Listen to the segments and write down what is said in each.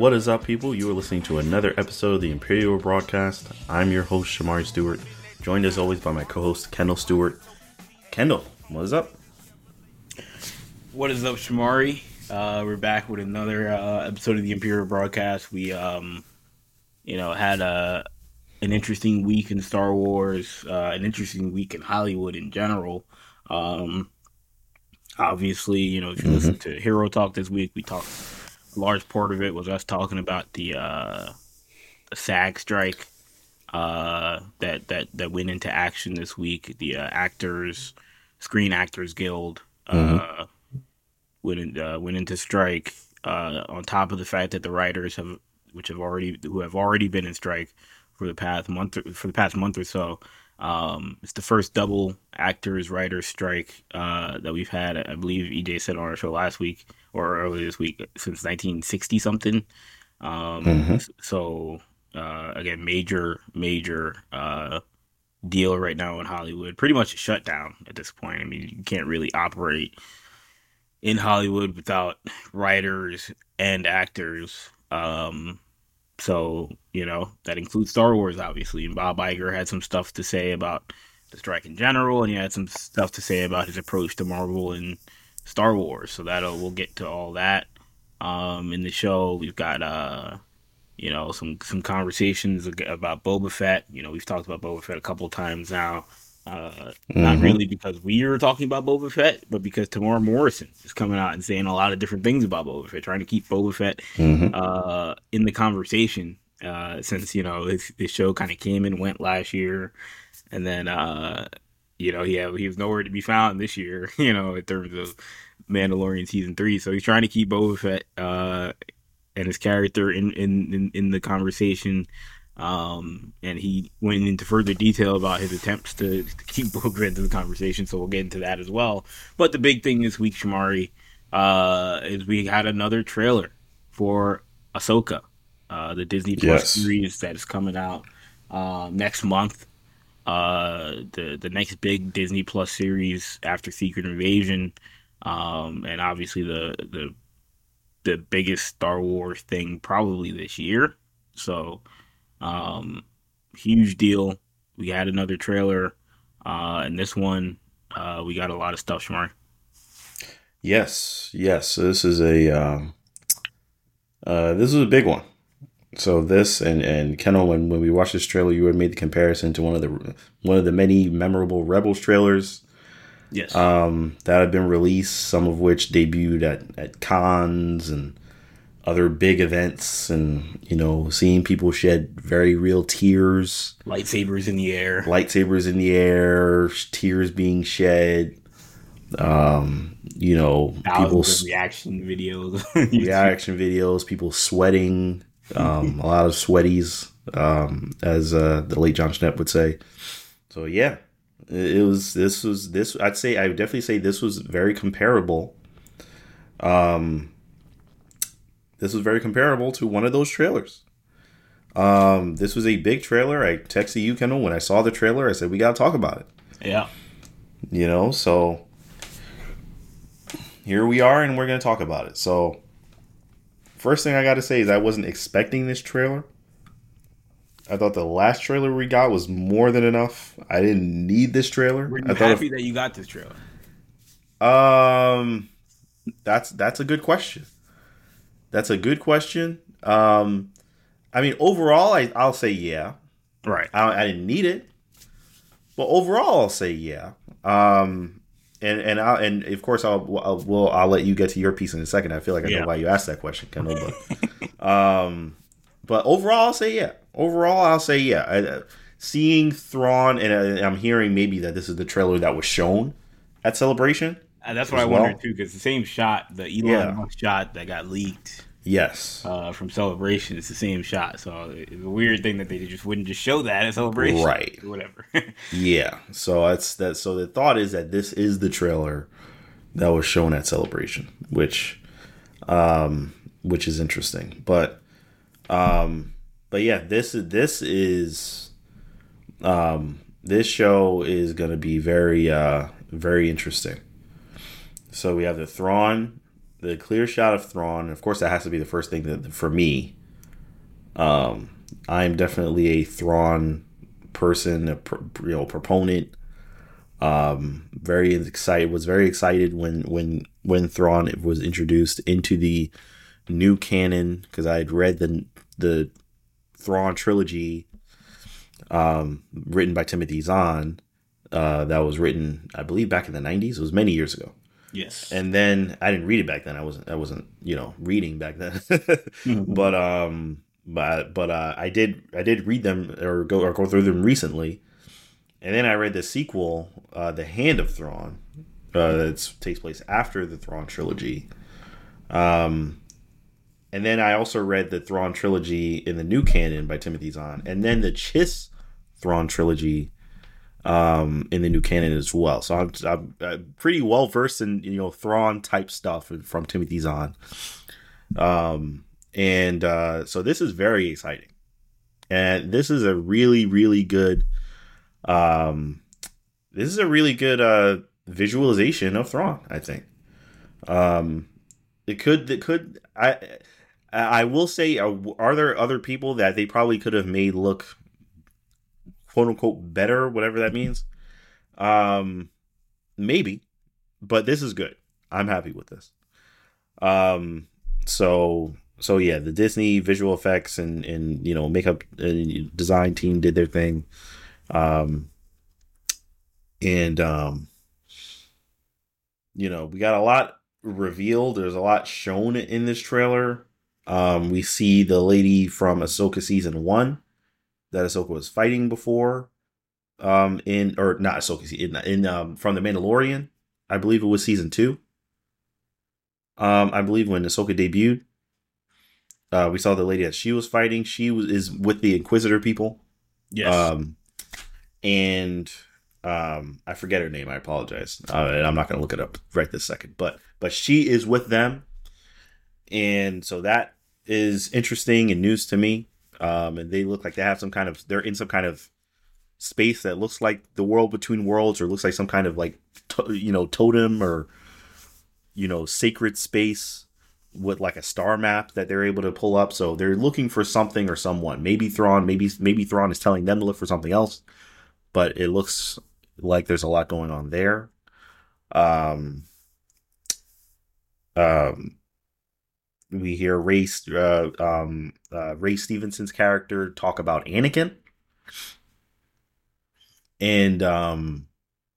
What is up, people? You are listening to another episode of the Imperial Broadcast. I'm your host, Shamari Stewart, joined as always by my co host, Kendall Stewart. Kendall, what is up? What is up, Shamari? Uh, we're back with another uh, episode of the Imperial Broadcast. We, um, you know, had a an interesting week in Star Wars, uh, an interesting week in Hollywood in general. Um, obviously, you know, if you mm-hmm. listen to Hero Talk this week, we talked. A large part of it was us talking about the uh, the SAG strike uh, that that that went into action this week. The uh, actors, Screen Actors Guild, uh, mm-hmm. went in, uh, went into strike. Uh, on top of the fact that the writers have, which have already who have already been in strike for the past month for the past month or so, um, it's the first double actors writers strike uh, that we've had. I believe EJ said on our show last week or earlier this week since 1960 something. Um, mm-hmm. So uh, again, major major uh, deal right now in Hollywood. Pretty much a shutdown at this point. I mean, you can't really operate in Hollywood without writers and actors. Um, so, you know, that includes Star Wars, obviously. And Bob Iger had some stuff to say about the strike in general, and he had some stuff to say about his approach to Marvel and Star Wars. So that'll we'll get to all that um, in the show. We've got uh, you know some some conversations about Boba Fett. You know, we've talked about Boba Fett a couple times now. Uh, mm-hmm. Not really because we are talking about Boba Fett, but because Temuera Morrison is coming out and saying a lot of different things about Boba Fett, trying to keep Boba Fett mm-hmm. uh, in the conversation. Uh, since you know this, this show kind of came and went last year, and then uh, you know he had, he was nowhere to be found this year. You know in terms of Mandalorian season three, so he's trying to keep Boba Fett uh, and his character in in in, in the conversation. Um, and he went into further detail about his attempts to, to keep Boba into the conversation, so we'll get into that as well. But the big thing this week, Shamari, uh, is we had another trailer for Ahsoka, uh, the Disney Plus yes. series that is coming out uh, next month. Uh, the the next big Disney Plus series after Secret Invasion, um, and obviously the the the biggest Star Wars thing probably this year. So um, huge deal. We had another trailer, uh, and this one uh, we got a lot of stuff, Shamar. Yes, yes. So this is a um, uh, this is a big one. So this and and Kendall, when, when we watched this trailer, you had made the comparison to one of the one of the many memorable Rebels trailers. Yes. Um, that have been released, some of which debuted at, at cons and other big events and you know seeing people shed very real tears. Lightsabers in the air. Lightsabers in the air tears being shed. Um you know people reaction videos. Reaction videos people sweating um a lot of sweaties um as uh the late john schnepp would say. So yeah it was this was this i'd say i would definitely say this was very comparable. Um this was very comparable to one of those trailers. Um, this was a big trailer. I texted you, Kendall, when I saw the trailer. I said we gotta talk about it. Yeah. You know, so here we are, and we're gonna talk about it. So, first thing I gotta say is I wasn't expecting this trailer. I thought the last trailer we got was more than enough. I didn't need this trailer. Were you I happy if, that you got this trailer? Um, that's that's a good question. That's a good question. Um, I mean, overall, I, I'll say yeah. Right. I, I didn't need it, but overall, I'll say yeah. Um, and and I and of course, I'll, I'll will I'll let you get to your piece in a second. I feel like I yeah. know why you asked that question, Kendall. But um, but overall, I'll say yeah. Overall, I'll say yeah. I, uh, seeing Thrawn, and uh, I'm hearing maybe that this is the trailer that was shown at Celebration. And that's what I well. wondered too, because the same shot, the Elon yeah. Musk shot that got leaked. Yes. Uh, from Celebration, it's the same shot. So it's a weird thing that they just wouldn't just show that at Celebration, right? whatever. yeah. So that's that. So the thought is that this is the trailer that was shown at Celebration, which, um, which is interesting. But, um, but yeah, this this is, um, this show is going to be very, uh, very interesting. So we have the Thrawn the clear shot of Thrawn. Of course, that has to be the first thing that for me. Um, I'm definitely a Thrawn person, a you know proponent. Um, very excited. Was very excited when when when Thrawn was introduced into the new canon because I had read the the Thrawn trilogy, um, written by Timothy Zahn. Uh, that was written, I believe, back in the '90s. It was many years ago. Yes. And then I didn't read it back then. I wasn't. I wasn't. You know, reading back then. mm-hmm. But um, but but uh, I did. I did read them or go or go through them recently. And then I read the sequel, uh, The Hand of Thrawn, uh, that takes place after the Thrawn trilogy. Um, and then I also read the Thrawn trilogy in the new canon by Timothy Zahn, and then the Chiss Thrawn trilogy um, in the new canon as well. So I'm, I'm, I'm pretty well versed in you know Thrawn type stuff from Timothy Zahn. Um, and uh, so this is very exciting, and this is a really really good. Um, this is a really good uh, visualization of Thrawn. I think. Um, it could it could I I will say, uh, are there other people that they probably could have made look quote unquote better, whatever that means? Um, maybe, but this is good. I'm happy with this. Um, so so yeah, the Disney visual effects and and you know makeup and design team did their thing. Um, and um, you know we got a lot revealed. There's a lot shown in this trailer. Um, we see the lady from Ahsoka season one that Ahsoka was fighting before. Um, in or not Ahsoka in in um from the Mandalorian, I believe it was season two. Um, I believe when Ahsoka debuted, uh, we saw the lady that she was fighting. She was is with the Inquisitor people. Yes. Um, and um, I forget her name. I apologize. Uh, and I'm not going to look it up right this second. But but she is with them, and so that is interesting and news to me. Um, and they look like they have some kind of they're in some kind of space that looks like the world between worlds, or looks like some kind of like to, you know totem or you know sacred space with like a star map that they're able to pull up. So they're looking for something or someone. Maybe Thrawn, maybe maybe Thrawn is telling them to look for something else. But it looks like there's a lot going on there. Um, um, we hear Ray uh, um, uh, Ray Stevenson's character talk about Anakin, and um,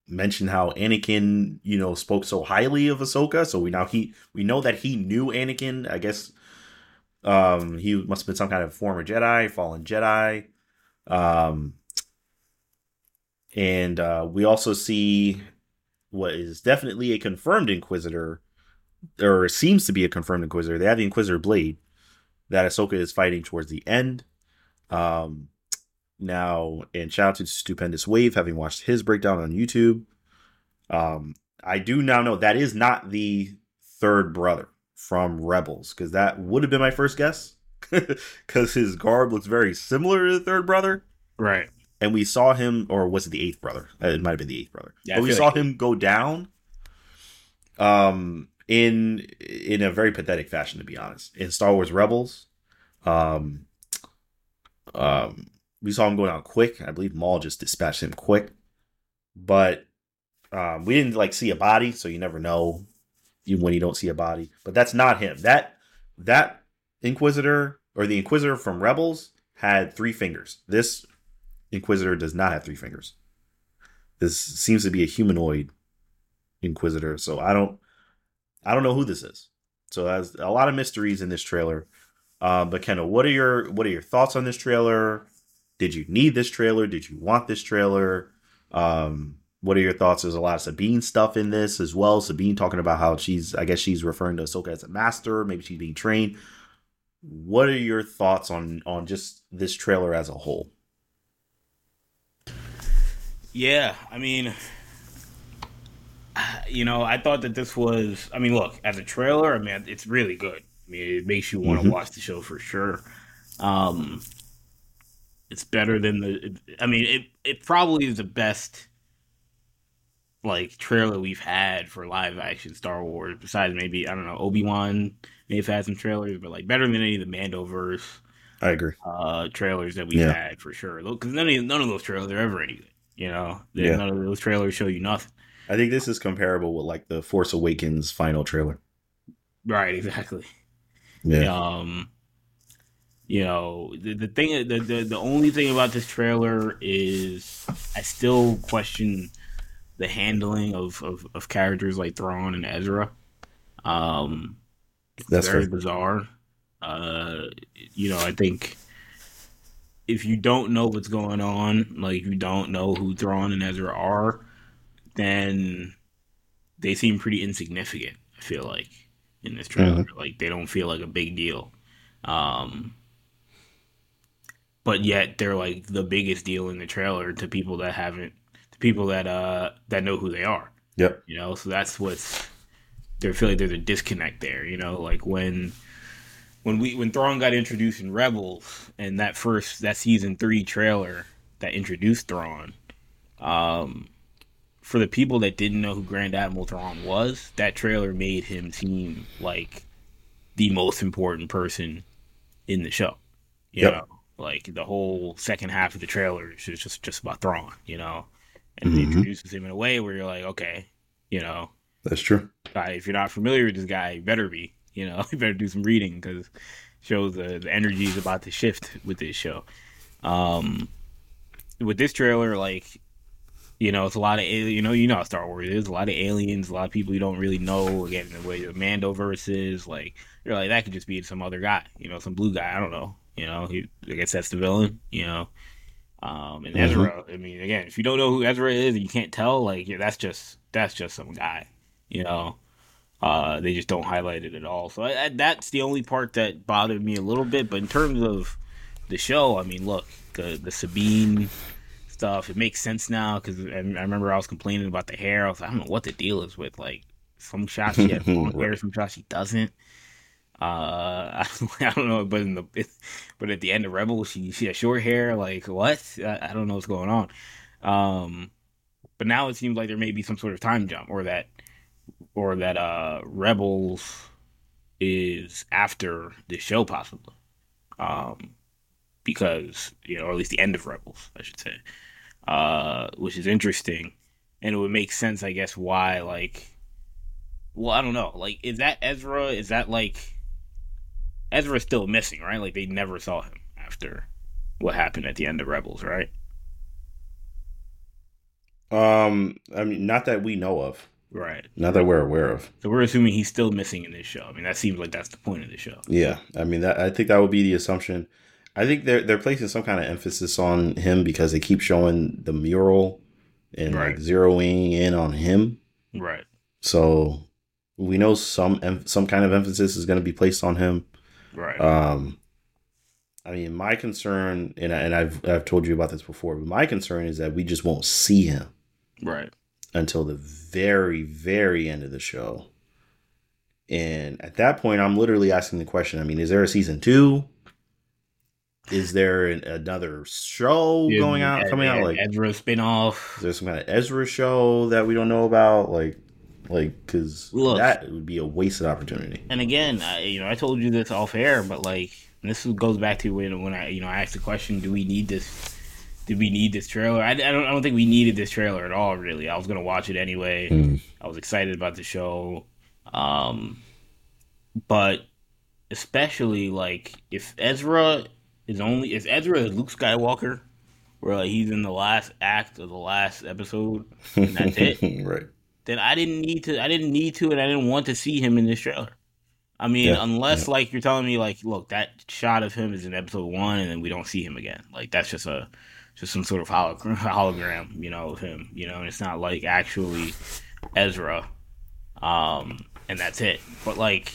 mention how Anakin, you know, spoke so highly of Ahsoka. So we now he we know that he knew Anakin. I guess um, he must have been some kind of former Jedi, fallen Jedi. Um, and uh, we also see what is definitely a confirmed Inquisitor or seems to be a confirmed Inquisitor. They have the Inquisitor blade that Ahsoka is fighting towards the end. Um, now, and shout out to Stupendous Wave, having watched his breakdown on YouTube. Um, I do now know that is not the third brother from Rebels, because that would have been my first guess, because his garb looks very similar to the third brother. Right. And we saw him, or was it the eighth brother? Uh, it might have been the eighth brother. Yeah, but we saw like him go down. Um, in in a very pathetic fashion, to be honest. In Star Wars Rebels, um, um, we saw him go down quick. I believe Maul just dispatched him quick, but um, we didn't like see a body, so you never know even when you don't see a body. But that's not him. That that Inquisitor or the Inquisitor from Rebels had three fingers. This Inquisitor does not have three fingers. This seems to be a humanoid Inquisitor, so I don't I don't know who this is. So there's a lot of mysteries in this trailer. Uh, but Kendall, what are your what are your thoughts on this trailer? Did you need this trailer? Did you want this trailer? Um, what are your thoughts? There's a lot of Sabine stuff in this as well. Sabine talking about how she's, I guess she's referring to Ahsoka as a master. Maybe she's being trained. What are your thoughts on on just this trailer as a whole? Yeah, I mean, you know, I thought that this was. I mean, look, as a trailer, I mean, it's really good. I mean, it makes you want to mm-hmm. watch the show for sure. Um, it's better than the. I mean, it it probably is the best like trailer we've had for live action Star Wars. Besides maybe I don't know Obi Wan may have had some trailers, but like better than any of the Mandoverse I agree. uh, trailers that we've Yeah. had for sure. Because none of none of those trailers are ever any good. You know, Yeah. none of those trailers show you nothing. I think this is comparable with like the Force Awakens final trailer. Right, exactly. Yeah. Um, you know, the, the thing, the, the the only thing about this trailer is I still question the handling of of, of characters like Thrawn and Ezra. Um, That's very bizarre. Uh, you know, I think if you don't know what's going on, like you don't know who Thrawn and Ezra are, then they seem pretty insignificant. I feel like in this trailer, like they don't feel like a big deal. Um, but yet they're like the biggest deal in the trailer to people that haven't, to people that uh that know who they are. Yep. You know, so that's what's they feel like there's a disconnect there. You know, like when when we when Thrawn got introduced in Rebels and that first that season three trailer that introduced Thrawn, um, for the people that didn't know who Grand Admiral Thrawn was, that trailer made him seem like the most important person in the show. You Yep. know, like the whole second half of the trailer is just just, about Thrawn. You know, and it Mhm. introduces him in a way where you're like, okay, you know, That's true. guy, if you're not familiar with this guy, you better be. You know, you better do some reading because shows the the energy is about to shift with this show. Um, with this trailer, like you know, it's a lot of you know, you know how Star Wars is. A lot of aliens, a lot of people you don't really know. Again, the way the Mandoverse is, like you're like that could just be some other guy. You know, some blue guy. I don't know. You know, he, I guess that's the villain. You know. Um, and. Ezra, I mean, again, if you don't know who Ezra is and you can't tell, like, yeah, that's just that's just some guy, you know. Uh, they just don't highlight it at all. So I, I, that's the only part that bothered me a little bit. But in terms of the show, I mean, look, the the Sabine stuff, it makes sense now because I, I remember I was complaining about the hair. I was like, I don't know what the deal is with like some shots she has long hair, some shots she doesn't. Uh, I don't know, but in the but at the end of Rebel, she she has short hair. Like what? I, I don't know what's going on. Um, but now it seems like there may be some sort of time jump, or that or that uh Rebels is after the show possibly. Um, because you know, or at least the end of Rebels, I should say. Uh, which is interesting, and it would make sense, I guess, why like. Well, I don't know. Like, is that Ezra? Is that like Ezra's still missing, right? Like they never saw him after what happened at the end of Rebels, right? Um, I mean, not that we know of, Right. not that we're aware of. So we're assuming he's still missing in this show. I mean, that seems like that's the point of the show. Yeah, I mean, that I think that would be the assumption. I think they're they're placing some kind of emphasis on him because they keep showing the mural and Right. like zeroing in on him. Right. So we know some em- some kind of emphasis is going to be placed on him. Right. Um, I mean, my concern, and I, and I've I've told you about this before, but my concern is that we just won't see him right. until the very very end of the show. And at that point, I'm literally asking the question. I mean, is there a season two? Is there an, another show going out, coming out? Like, Ezra spinoff. is there some kind of Ezra show that we don't know about? Like, like because Look. that would be a wasted opportunity. And again, I, you know, I told you this off air, but like this goes back to when when I you know I asked the question, do we need this? Did we need this trailer? I, I don't I don't think we needed this trailer at all. Really, I was gonna watch it anyway. Mm. I was excited about the show, um, but especially like if Ezra is only if Ezra is Luke Skywalker, where like he's in the last act of the last episode, and that's it. right. then I didn't need to. I didn't need to, and I didn't want to see him in this trailer. I mean, Yeah, unless like you're telling me like, look, that shot of him is in episode one, and then we don't see him again. Like that's just a just some sort of hologram, hologram you know, of him. You know, and it's not like actually Ezra, um, and that's it. But like,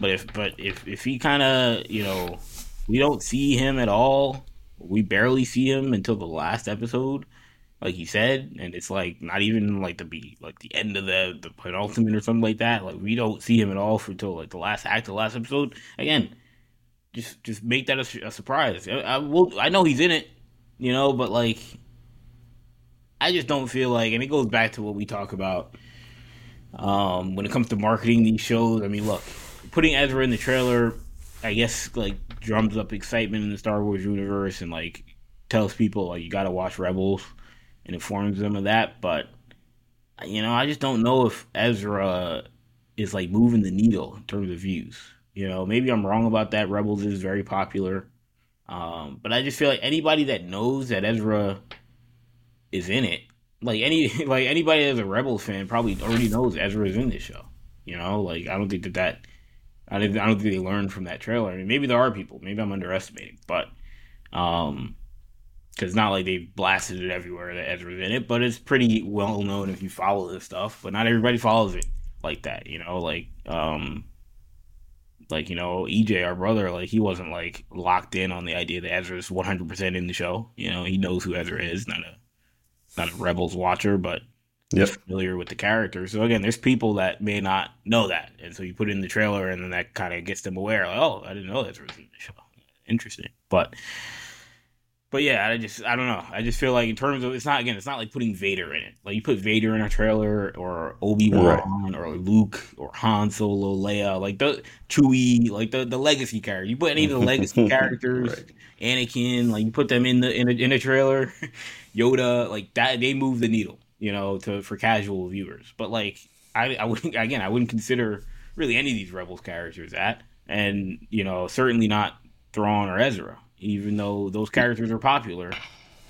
but if but if if he kind of you know, we don't see him at all. We barely see him until the last episode like you said, and it's like not even like the be like the end of the the penultimate or something like that. Like we don't see him at all for until like the last act, of the last episode. Again, just just make that a, a surprise. I, I will. I know he's in it, you know, but like. I just don't feel like, and it goes back to what we talk about um, when it comes to marketing these shows. I mean, look, putting Ezra in the trailer, I guess, like drums up excitement in the Star Wars universe and like tells people like you got to watch Rebels and informs them of that. But you know, I just don't know if Ezra is like moving the needle in terms of views. You know, maybe I'm wrong about that. Rebels is very popular. Um, but I just feel like anybody that knows that Ezra is in it, like any like anybody that's a Rebels fan probably already knows Ezra is in this show. You know, like I don't think that that I don't, I don't think they learned from that trailer. I mean, maybe there are people. Maybe I'm underestimating, but um, because not like they blasted it everywhere that Ezra's in it, but it's pretty well known if you follow this stuff. But not everybody follows it like that, you know. Like, um, like you know, EJ, our brother, like he wasn't like locked in on the idea that Ezra's 100 percent in the show. You know, he knows who Ezra is, not a not a Rebels watcher, but Yep. familiar with the character. So again, there's people that may not know that, and so you put it in the trailer, and then that kind of gets them aware. Like, oh, I didn't know Ezra was in the show. Interesting, but but yeah, I just I don't know. I just feel like in terms of it's not again, it's not like putting Vader in it. Like you put Vader in a trailer or Obi Wan Right. or Luke or Han Solo, Leia, like the Chewie, like the the legacy character. You put any of the legacy characters, Right. Anakin, like you put them in the in a, in a trailer, Yoda, like that they move the needle, you know, to for casual viewers. But like I I wouldn't again I wouldn't consider really any of these Rebels characters that, and you know certainly not Thrawn or Ezra, even though those characters are popular.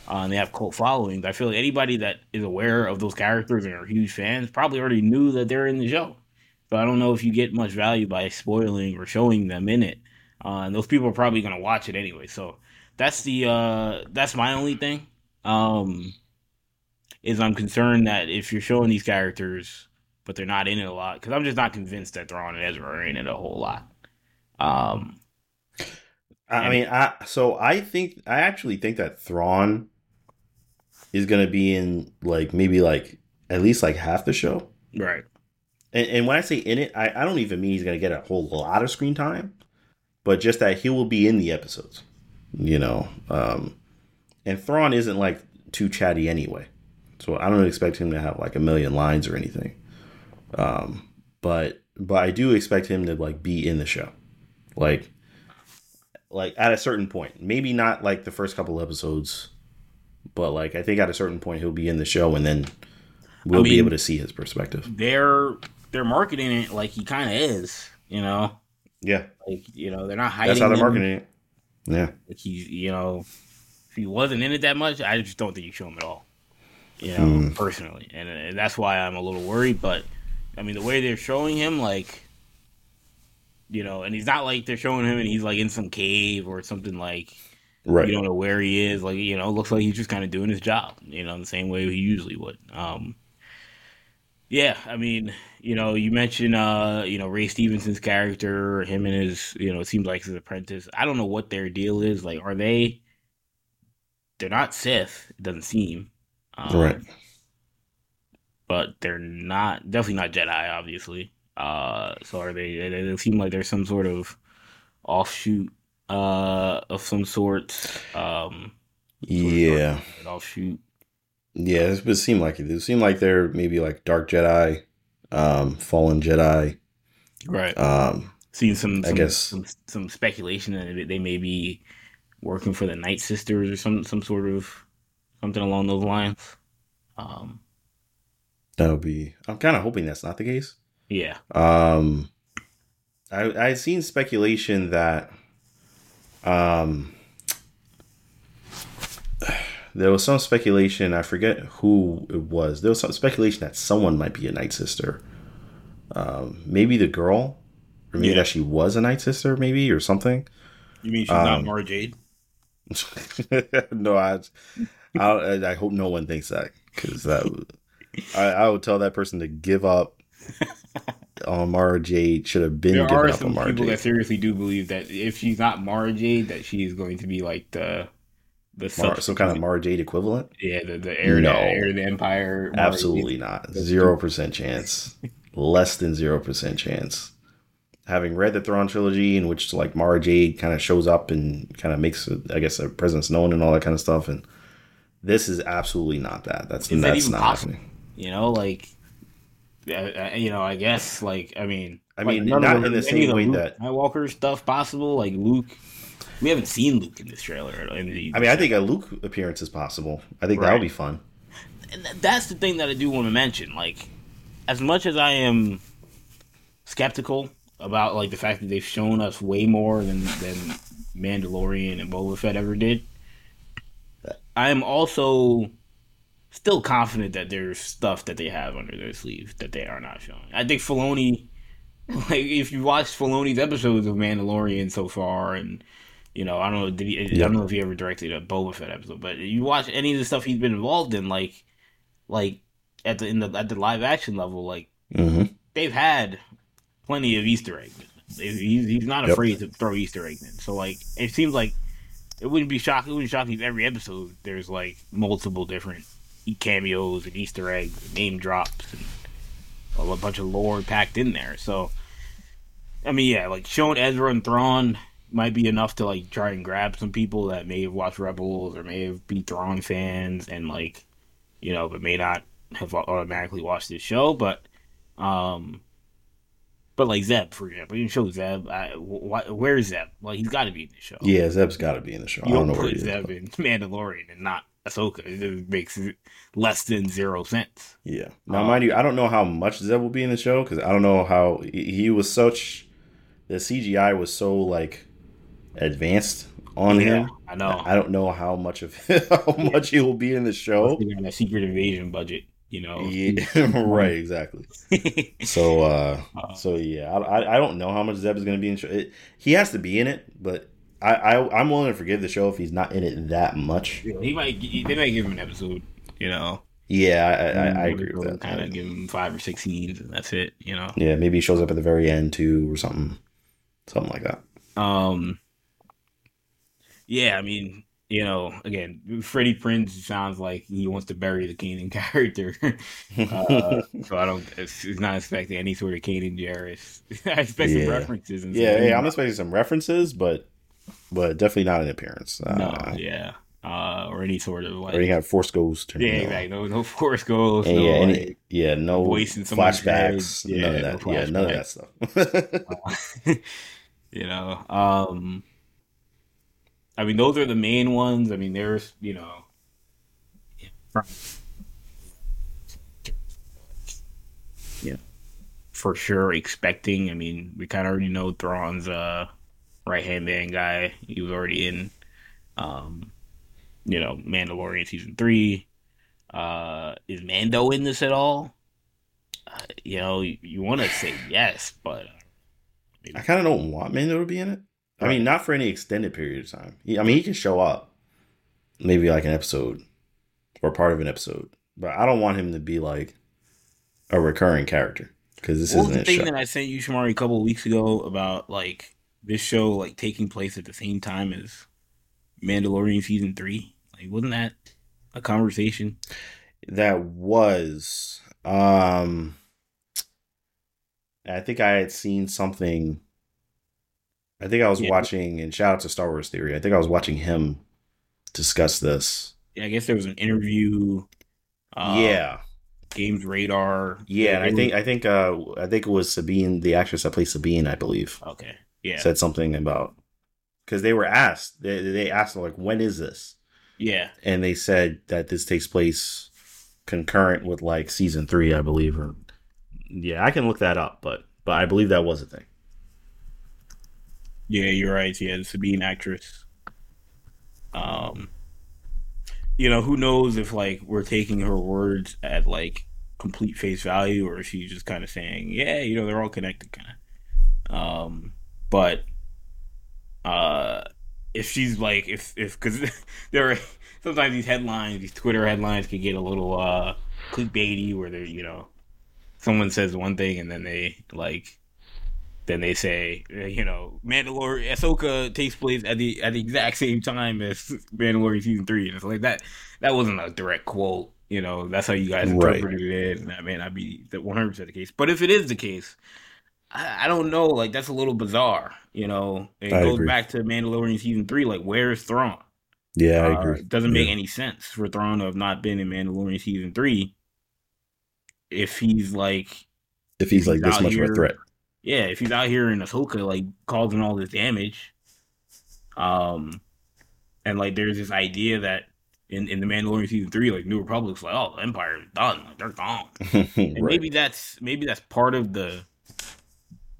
Uh, and they have cult followings. I feel like anybody that is aware of those characters and are huge fans probably already knew that they're in the show. So I don't know if you get much value by spoiling or showing them in it. Uh, and those people are probably going to watch it anyway. So that's the uh, that's my only thing. Um, is I'm concerned that if you're showing these characters, but they're not in it a lot, because I'm just not convinced that Thrawn and Ezra are in it a whole lot. Um, I mean, I so I think I actually think that Thrawn is gonna be in like maybe like at least like half the show. right. And, and when I say in it, I, I don't even mean he's gonna get a whole lot of screen time, but just that he will be in the episodes. You know, um, and Thrawn isn't like too chatty anyway, so I don't expect him to have like a million lines or anything. Um, but but I do expect him to like be in the show, like like at a certain point. Maybe not like the first couple episodes, but like I think at a certain point he'll be in the show, and then we'll be mean- able to see his perspective. They're they're marketing it like he kind of is, you know. Yeah, Like you know, they're not hiding. that's how they're him. marketing it. Yeah. Like he's, you know, if he wasn't in it that much, I just don't think you show him at all. You know, Hmm. personally, and, and that's why I'm a little worried. But I mean, the way they're showing him, like, you know, and he's not like they're showing him and he's like in some cave or something like Right. you don't know where he is. Like, you know, it looks like he's just kind of doing his job. You know, the same way he usually would. Um, yeah, I mean, you know, you mentioned, uh, you know, Ray Stevenson's character, him and his, you know, it seems like his apprentice. I don't know what their deal is. Like, are they? They're not Sith. It doesn't seem. Um, Right. But they're not definitely not Jedi, obviously. Uh, so are they? They, they seem like there's some sort of offshoot uh of some sort. Um, Yeah. an offshoot. Yeah, it would seem like it. It seemed like they're maybe like Dark Jedi, um, Fallen Jedi. Right. Um, Seen some, I guess- some some speculation that they may be working for the Night Sisters or some some sort of something along those lines. Um, that would be. I'm kind of hoping that's not the case. yeah. Um, I I've seen speculation that, um, there was some speculation. I forget who it was. There was some speculation that someone might be a Night Sister. Um, maybe the girl, or maybe Yeah. that she was a Night Sister, maybe or something. You mean she's not Um, Mara Jade? no, I, I, I hope no one thinks that because that I, I would tell that person to give up on Mara Jade. Should have been There given are up on some Mara people that seriously do believe that if she's not Mara Jade, that she is going to be like the the some kind of Mara Jade equivalent? yeah the, the heir, No. to, heir to the empire. Mara Absolutely Jade. not. Zero percent chance. Less than zero percent chance. Having read the Thrawn trilogy, in which like Mara Jade kind of shows up and kind of makes, I guess, a presence known and all that kind of stuff, and This is absolutely not that. That's Is that's even not possible? happening. You know, like, uh, you know, I guess, like, I mean, I mean, none not in the same way Luke that- Skywalker stuff possible. Like Luke, we haven't seen Luke in this trailer. In the, I mean, I think a Luke appearance is possible. I think that Right. would be fun. and th- that's the thing that I do want to mention. Like, as much as I am skeptical about like the fact that they've shown us way more than than Mandalorian and Boba Fett ever did, I am also still confident that there's stuff that they have under their sleeve that they are not showing. I think Filoni, like if you watched Filoni's episodes of Mandalorian so far, and you know, I don't know, did he, I don't know if he ever directed a Boba Fett episode, but you watch any of the stuff he's been involved in, like, like at the in the at the live action level, like hmm they've had plenty of Easter eggs. He's, he's not Yep. afraid to throw Easter eggs in. So like, it seems like it wouldn't be shocking. It wouldn't shock me if every episode there's like multiple different cameos and Easter eggs, and name drops, and a bunch of lore packed in there. So, I mean, yeah, like showing Ezra and Thrawn might be enough to like try and grab some people that may have watched Rebels or may have been Thrawn fans and like, you know, but may not have automatically watched this show. But, um, but like Zeb, for example, you can show Zeb. I, wh- where's Zeb? Like he's got to be in the show. Yeah, Zeb's got to be in the show. You I don't don't know where put he is. Zeb but- in Mandalorian and not Ahsoka. It just makes less than zero sense. Yeah. Now, Um, mind you, I don't know how much Zeb will be in the show because I don't know how he he was such. The CGI was so like advanced on Yeah, him. I know. I don't know how much of how much he will be in the show. A secret invasion budget, you know. Yeah, right, exactly. So, uh, Uh, so yeah, I, I, don't know how much Zeb is going to be in show. It, he has to be in it, but I, I, I'm willing to forgive the show if he's not in it that much. he might. They might give him an episode, you know. Yeah, I, I, I agree with that. Kind of give him five or six scenes, and that's it, you know. Yeah, maybe he shows up at the very end too, or something, something like that. Um. Yeah, I mean, you know, again, Freddie Prinze sounds like he wants to bury the Kanan character. uh, so I don't. It's, it's not expecting any sort of Kanan Jarrus. I expect some references. And yeah, yeah, I'm expecting some references, but but definitely not an appearance. Uh, no, yeah, uh, or any sort of like. Or you have Force Ghost. Yeah, exactly. No, no Force Ghost. and no, yeah, any, yeah, no in someone's flashbacks. head. none of that. no yeah, none of that stuff. you know um i mean those are the main ones. I mean there's you know. Yeah. For sure expecting. I mean we kind of already know Thrawn's uh right hand man guy. He was already in um you know mandalorian season three. Uh is mando in this at all? Uh, you know you, you want to say yes but I kind of don't want Mando to be in it. I mean, not for any extended period of time. He- I mean, he can show up, maybe like an episode or part of an episode, but I don't want him to be like a recurring character because this what was isn't the thing show. that I sent you, Shamari, a couple of weeks ago about like this show like taking place at the same time as Mandalorian season three? Like, wasn't that a conversation? That was, um, I think I had seen something. I think I was Yeah. watching, and shout out to Star Wars Theory. I think I was watching him discuss this. Yeah, I guess there was an interview. Uh, yeah, Games Radar. Yeah, and I think I think uh I think it was Sabine, the actress that plays Sabine, I believe, okay. Yeah. said something about because they were asked they they asked like when is this, yeah. and they said that this takes place concurrent with like season three, I believe. Or yeah, I can look that up, but but I believe that was a thing. Yeah, you're right. Yeah, the Sabine actress. Um, you know, who knows if like we're taking her words at like complete face value, or if she's just kind of saying, "Yeah, you know, they're all connected," kind of. Um, but uh, if she's like, if if because there are sometimes these headlines, these Twitter headlines can get a little uh clickbaity, where they're you know, someone says one thing and then they like then they say, uh, you know, Mandalorian Ahsoka takes place at the at the exact same time as Mandalorian season three, and it's like that. That wasn't a direct quote. You know, that's how you guys Right. interpreted it, and that may not be the one hundred percent the case. But if it is the case, I, I don't know. Like that's a little bizarre. You know, it I goes agree. back to Mandalorian season three. Like, where's Thrawn? Yeah, I Uh, agree. it doesn't make Yeah. any sense for Thrawn to have not been in Mandalorian season three if he's like If he's like this much of a threat. Yeah, if he's out here in Ahsoka like causing all this damage, um, and like there's this idea that in, in the Mandalorian season three, like New Republic's like, oh, the Empire is done, like they're gone, and maybe that's maybe that's part of the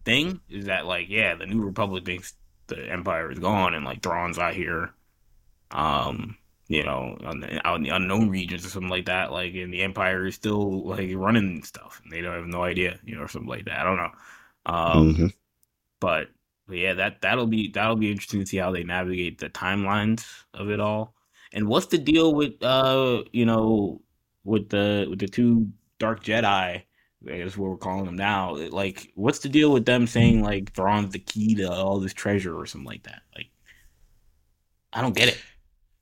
thing is that like yeah, the New Republic thinks the Empire is gone and like Thrawn's out here, um, you know, on the, out in the unknown regions or something like that, like and the Empire is still like running stuff and they don't have no idea, you know, or something like that. I don't know. Um, Mhm. but, but yeah, that that'll be that'll be interesting to see how they navigate the timelines of it all. And what's the deal with uh you know with the with the two Dark Jedi? I guess what we're calling them now. Like, what's the deal with them saying like Thrawn's the key to all this treasure or something like that? Like, I don't get it.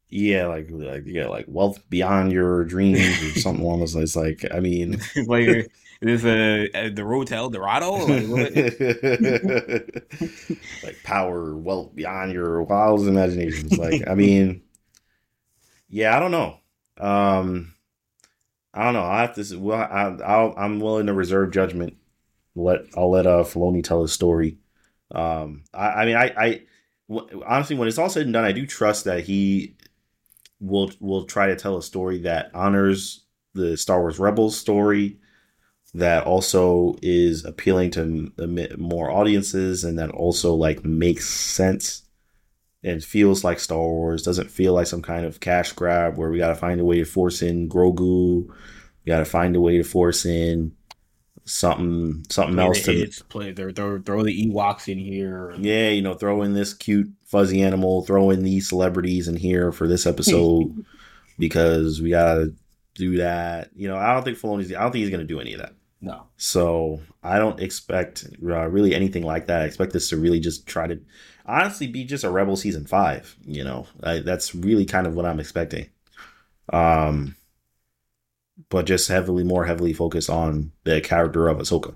Yeah, like like yeah, like wealth beyond your dreams or something along those lines. Like, I mean, like, is a the road to El Dorado? Like, like power, wealth beyond your wildest imaginations. Like, I mean, yeah, I don't know. Um, I don't know. I have to. Well, I, I'm willing to reserve judgment. Let I'll let uh Filoni tell his story. Um, I, I mean, I, I w- honestly, when it's all said and done, I do trust that he will will try to tell a story that honors the Star Wars Rebels story, that also is appealing to more audiences, and that also like makes sense and feels like Star Wars. Doesn't feel like some kind of cash grab where we got to find a way to force in Grogu. We got to find a way to force in something something Play else to play throw, throw, throw the Ewoks in here. yeah, you know, throw in this cute fuzzy animal, throw in these celebrities in here for this episode because we gotta do that. You know, I don't think Filoni's. I don't think he's gonna do any of that. No. So I don't expect uh, really anything like that. I expect this to really just try to honestly be just a Rebel season five. You know, I, that's really kind of what I'm expecting. Um, but just heavily, more heavily focused on the character of Ahsoka.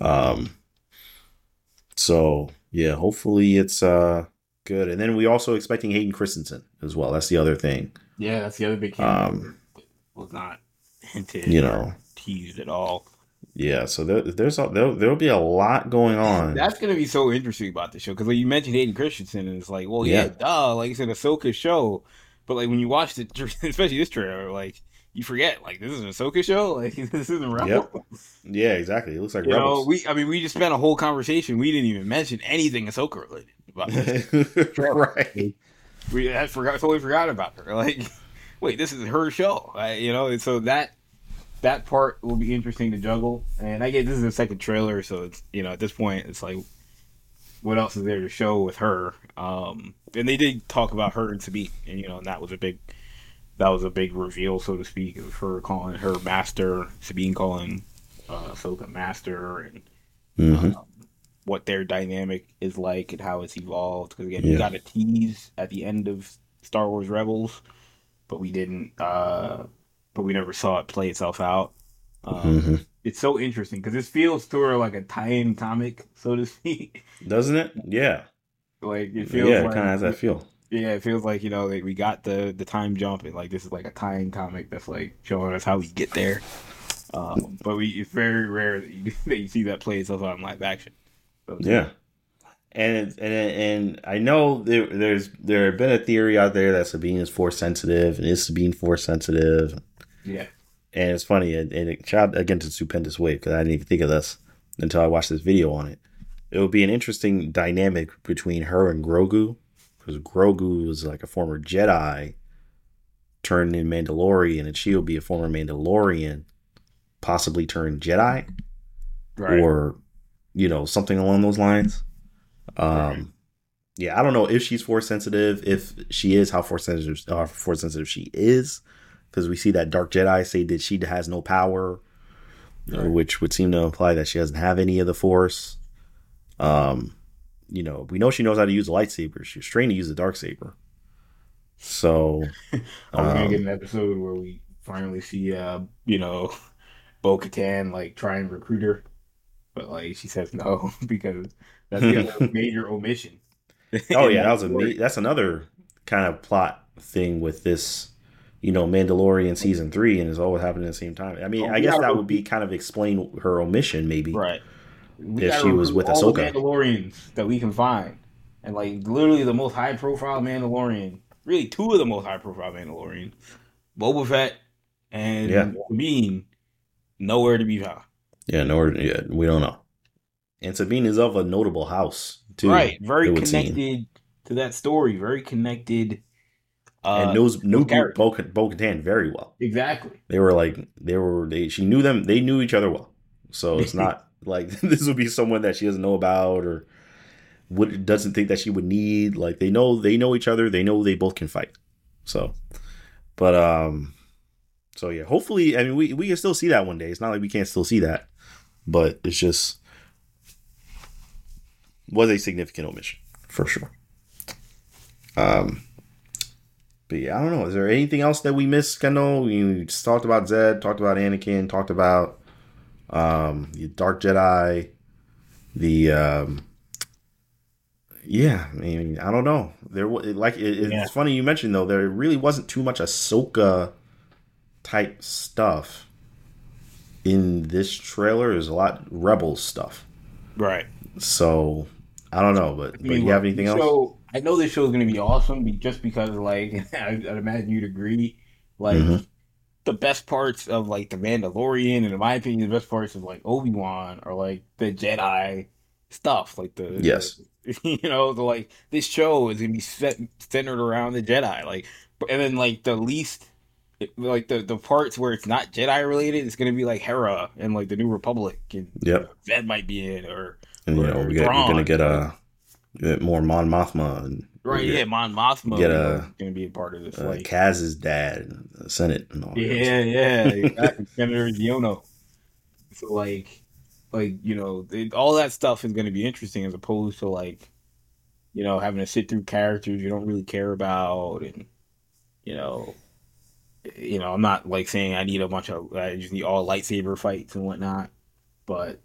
Um, so yeah, hopefully it's uh good. And then we also expecting Hayden Christensen as well. That's the other thing. Yeah, that's the other big Um, was not hinted, you know, teased at all. Yeah. So there, there's a, there there'll be a lot going on. That's gonna be so interesting about the show because like you mentioned Hayden Christensen and it's like, well, yeah, Yeah. duh, like it's an Ahsoka show, but like when you watch the, especially this trailer, like you forget, like this is an Ahsoka show, like this isn't Rebel. Yep. Yeah, exactly. It looks like You know, we, I mean, we just spent a whole conversation. We didn't even mention anything Ahsoka related about this. right. we had forgot, totally forgot about her. Like, wait, this is her show, I, you know. And so that that part will be interesting to juggle. And I get this is the second trailer, so it's you know at this point it's like, what else is there to show with her? Um, and they did talk about her and Sabine, and you know, and that was a big that was a big reveal, so to speak, of her calling her master, Sabine calling uh, Ahsoka master, and Mhm. um, what their dynamic is like and how it's evolved. Because again, we got a tease at the end of Star Wars Rebels, but we didn't. Uh, but we never saw it play itself out. Um, Mhm. It's so interesting because this feels sort of like a tie-in comic, so to speak. Doesn't it? Yeah. like it feels Yeah, like kind of has that feel. yeah, it feels like you know like we got the the time jump and like this is like a tie-in comic that's like showing us how we get there. Um, but we it's very rare that you, that you see that play itself out in live action. So, Yeah. And and and I know there there's there have been a theory out there that Sabine is force sensitive and is Sabine force sensitive. Yeah, And it's funny, and, and it shot again to stupendous wave because I didn't even think of this until I watched this video on it. It would be an interesting dynamic between her and Grogu, because Grogu was like a former Jedi turned in Mandalorian, and she will be a former Mandalorian, possibly turned Jedi, right. or you know something along those lines. Um, Right. yeah, I don't know if she's force sensitive. If she is, how force sensitive, uh, force sensitive she is, because we see that Dark Jedi say that she has no power, Right. which would seem to imply that she doesn't have any of the Force. Um, you know, we know she knows how to use a lightsaber. She was trained to use the dark saber. So, Are we gonna um, get an episode where we finally see, uh, you know, Bo Katan like try and recruit her, but like she says no because that's the major omission. oh yeah, that was a that's another kind of plot thing with this, you know, Mandalorian season three, and it's all happening at the same time. I mean, Well, I guess that would be kind of explain her omission, maybe. Right. We If she was with all the Mandalorians that we can find, and like literally the most high profile Mandalorian, really two of the most high profile Mandalorians, Boba Fett and Yeah. Sabine, nowhere to be found. Yeah, no, yeah, we don't know. And Sabine is of a notable house too. right. Very would seem. connected to that story. Very connected. Uh, and knows knew Bo Katan very well. exactly. They were like they were they she knew them they knew each other well. So it's not like this would be someone that she doesn't know about or would doesn't think that she would need. Like they know they know each other. They know they both can fight. So, but um, so yeah. Hopefully, I mean we we can still see that one day. It's not like we can't still see that, but it's just was a significant omission for sure. Um. But yeah, I don't know. Is there anything else that we missed? I know we just talked about Zed, talked about Anakin, talked about um the Dark Jedi, the um yeah, I mean, I don't know. There like it, it's Yeah. funny you mentioned though there really wasn't too much Ahsoka type stuff in this trailer. There's a lot Rebels stuff. Right. So I don't know, but, but you have anything else? So I know this show is going to be awesome be- just because, like, I, I'd imagine you'd agree. Like, Mhm. the best parts of like the Mandalorian, and in my opinion, the best parts of like Obi Wan are like the Jedi stuff, like the Yes. you know, the like this show is gonna be set, centered around the Jedi, like, and then like the least. Like the, the parts where it's not Jedi related, it's gonna be like Hera and like the New Republic, and Yep. Zed might be in, or And you or know, we we're gonna get a more Mon Mothma and Right, get, yeah, Mon Mothma get a- going to be a part of this. uh, like, Kaz's dad, the Senate, and all that yeah, yeah, exactly. Senator Xiono. So, like, like you know, it, all that stuff is going to be interesting as opposed to like, you know, having to sit through characters you don't really care about, and you know, you know, I'm not like saying I need a bunch of I just need all lightsaber fights and whatnot, but.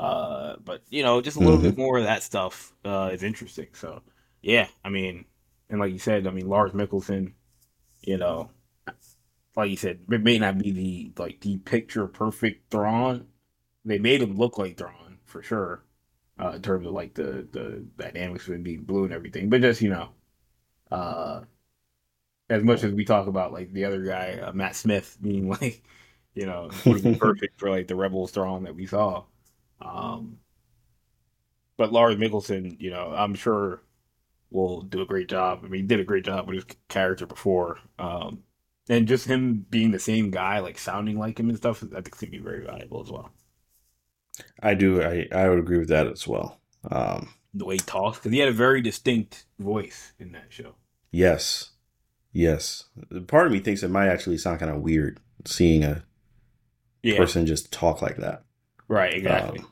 Uh, but you know, just a little Mhm. bit more of that stuff uh, is interesting. So, yeah, I mean, and like you said, I mean, Lars Mikkelsen, you know, like you said, it may not be the like the picture perfect Thrawn. They made him look like Thrawn for sure, uh, in terms of like the the dynamics of him being blue and everything. But just you know, uh, as much as we talk about like the other guy, uh, Matt Smith, being like, you know, perfect for like the Rebels Thrawn that we saw. Um, but Lars Mikkelsen, you know, I'm sure will do a great job. I mean, he did a great job with his character before. Um, and just him being the same guy, like sounding like him and stuff, I think it's gonna be very valuable as well. I do. I I would agree with that as well. Um, The way he talks, because he had a very distinct voice in that show. yes, yes. Part of me thinks it might actually sound kind of weird seeing a Yeah, person just talk like that. Right, exactly. Um,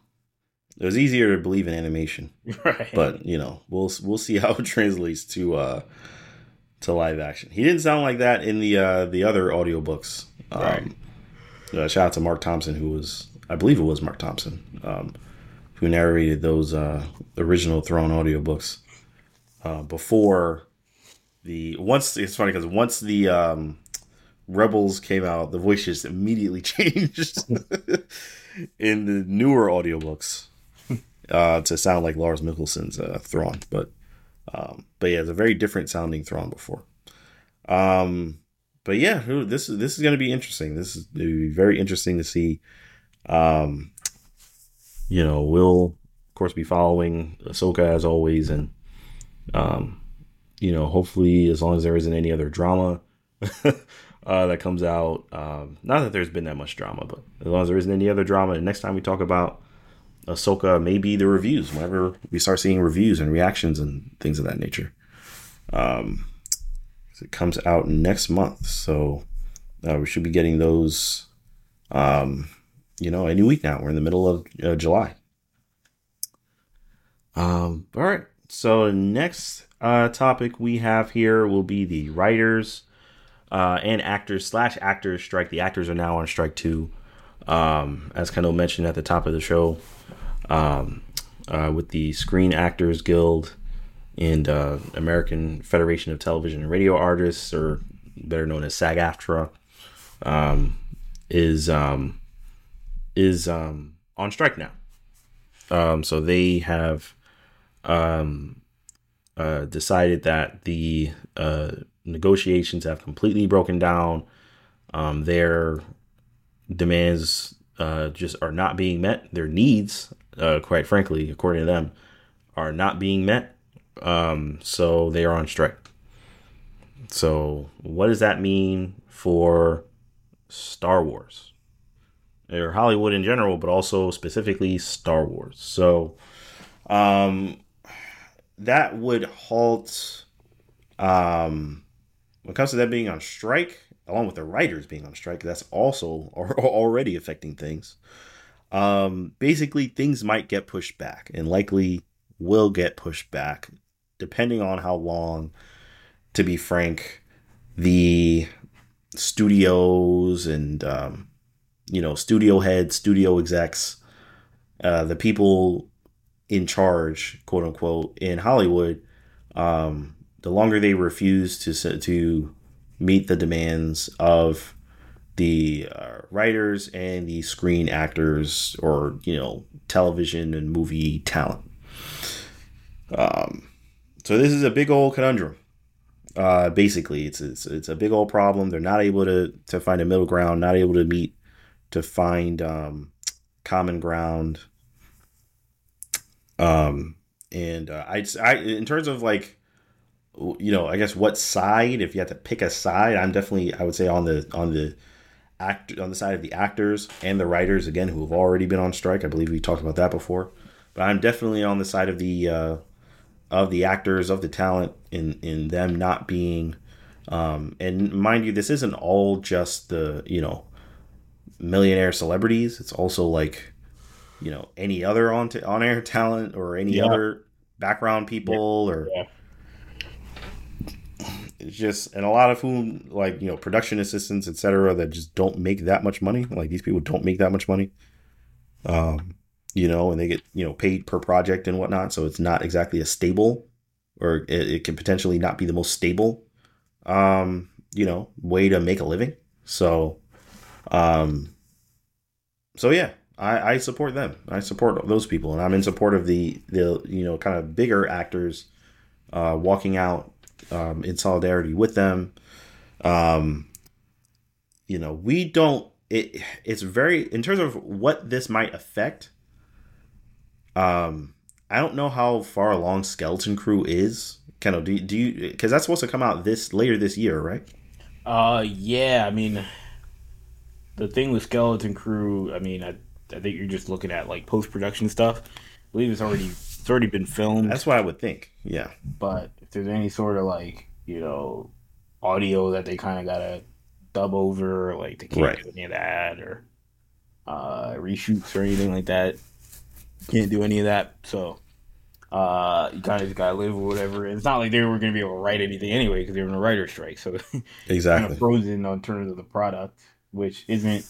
it was easier to believe in animation, right, but you know, we'll we'll see how it translates to uh to live action. He didn't sound like that in the uh the other audiobooks. Um, Right. uh, shout out to Mark Thompson, who was I believe it was Mark Thompson, um, who narrated those uh original Thrawn audiobooks uh, before the once it's funny because once the um Rebels came out, the voice just immediately changed in the newer audiobooks uh, to sound like Lars Mikkelsen's uh, Thrawn. But um, but yeah, it's a very different sounding Thrawn before. Um, but yeah, this is this is going to be interesting. This is be very interesting to see. Um, you know, we'll of course be following Ahsoka as always, and um, you know, hopefully, as long as there isn't any other drama uh, that comes out. Um, not that there's been that much drama, but as long as there isn't any other drama, the next time we talk about Ahsoka, maybe the reviews, whenever we start seeing reviews and reactions and things of that nature. Um, it comes out next month, so uh, we should be getting those. Um, you know, any week now. We're in the middle of uh, July. Um, all right. So next uh, topic we have here will be the writers uh, and actors slash actors strike. The actors are now on strike too, um, as Kendall mentioned at the top of the show, um, uh, with the Screen Actors Guild and uh, American Federation of Television and Radio Artists, or better known as SAG-AFTRA, um, is um, is um, on strike now. Um, so they have uh, decided that the uh, negotiations have completely broken down. Um, their demands uh, just are not being met. Their needs, uh, quite frankly, according to them, are not being met. Um, so they are on strike. So what does that mean for Star Wars? Or Hollywood in general, but also specifically Star Wars. So um, that would halt um, when it comes to them being on strike, along with the writers being on strike, that's also already affecting things. Um, basically, things might get pushed back and likely will get pushed back, depending on how long, to be frank, the studios and, um, you know, studio heads, studio execs, uh, the people in charge, quote unquote, in Hollywood, um, the longer they refuse to to meet the demands of the uh, writers and the screen actors or you know television and movie talent. Um, so this is a big old conundrum. Uh, basically, it's, it's it's a big old problem. They're not able to to find a middle ground, not able to meet to find um, common ground. Um, and uh, I, I in terms of like you know, I guess what side, if you had to pick a side, I'm definitely, I would say on the, on the act, on the side of the actors and the writers, again, who have already been on strike. I believe we talked about that before, but I'm definitely on the side of the, uh, of the actors, of the talent in, in them not being, um, and mind you, this isn't all just the, you know, millionaire celebrities. It's also like, you know, any other on, t- on air talent or any yeah. other background people yeah. or, yeah it's just and a lot of whom like you know production assistants etc that just don't make that much money. Like these people don't make that much money. Um you know and they get you know paid per project and whatnot so it's not exactly a stable or it, it can potentially not be the most stable um you know way to make a living. So um so yeah I, I support them. I support those people, and I'm in support of the the you know kind of bigger actors uh, walking out um, in solidarity with them. Um, you know, we don't. It it's very in terms of what this might affect. Um, I don't know how far along Skeleton Crew is. Of do do you because that's supposed to come out this later this year, right? Uh, yeah. I mean, the thing with Skeleton Crew, I mean, I I think you're just looking at like post production stuff. I believe it's already it's already been filmed. That's what I would think. Yeah, but if there's any sort of like you know audio that they kind of gotta dub over, like they can't right. do any of that or uh, reshoots or anything like that. Can't do any of that. So uh, you kind of just gotta live or whatever. And it's not like they were gonna be able to write anything anyway because they were in a writer's strike. So exactly kind of frozen on terms of the product, which isn't.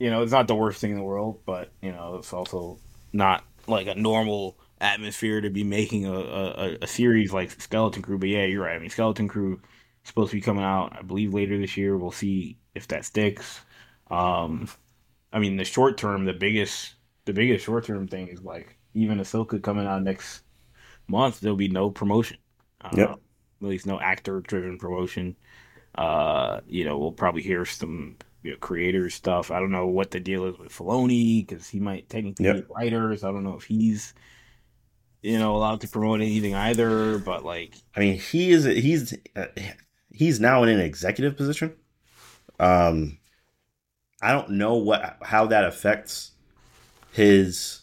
You know, it's not the worst thing in the world, but you know, it's also not like a normal atmosphere to be making a, a, a series like Skeleton Crew. But yeah, you're right. I mean, Skeleton Crew is supposed to be coming out, I believe, later this year. We'll see if that sticks. Um, I mean, the short term, the biggest, the biggest short term thing is like even Ahsoka coming out next month. There'll be no promotion. Uh, yep. At least no actor driven promotion. Uh, you know, we'll probably hear some you know, creators stuff. I don't know what the deal is with Filoni because he might technically yep. be writers. I don't know if he's you know allowed to promote anything either. But like, I mean, he is he's uh, he's now in an executive position. Um, I don't know what how that affects his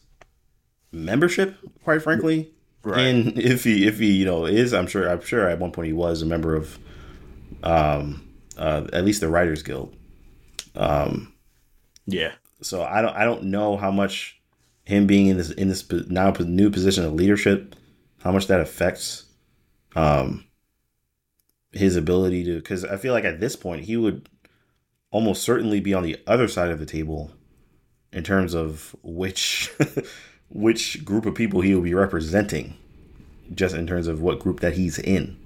membership. Quite frankly, right. and if he if he you know is, I'm sure I'm sure at one point he was a member of, um, uh, at least the Writers Guild. Um, yeah. So I don't I don't know how much him being in this in this now new position of leadership, how much that affects um his ability to because I feel like at this point he would almost certainly be on the other side of the table in terms of which which group of people he will be representing just in terms of what group that he's in.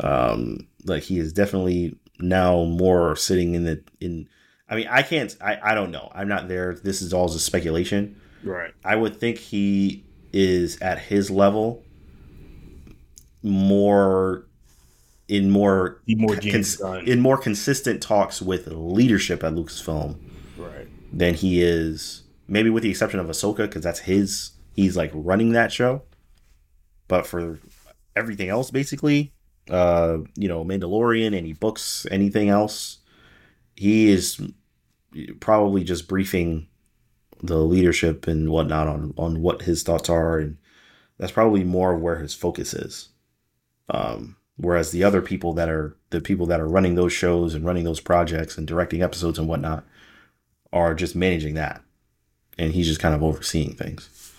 Um, like he is definitely now more sitting in the in. I mean, I can't. I I don't know. I'm not there. This is all just speculation. Right. I would think he is at his level more in more, more cons- in more consistent talks with leadership at Lucasfilm right. than he is maybe with the exception of Ahsoka because that's his he's like running that show but for everything else basically uh you know Mandalorian any books anything else he is probably just briefing the leadership and whatnot on on what his thoughts are and that's probably more of where his focus is. Um whereas the other people that are the people that are running those shows and running those projects and directing episodes and whatnot are just managing that. And he's just kind of overseeing things.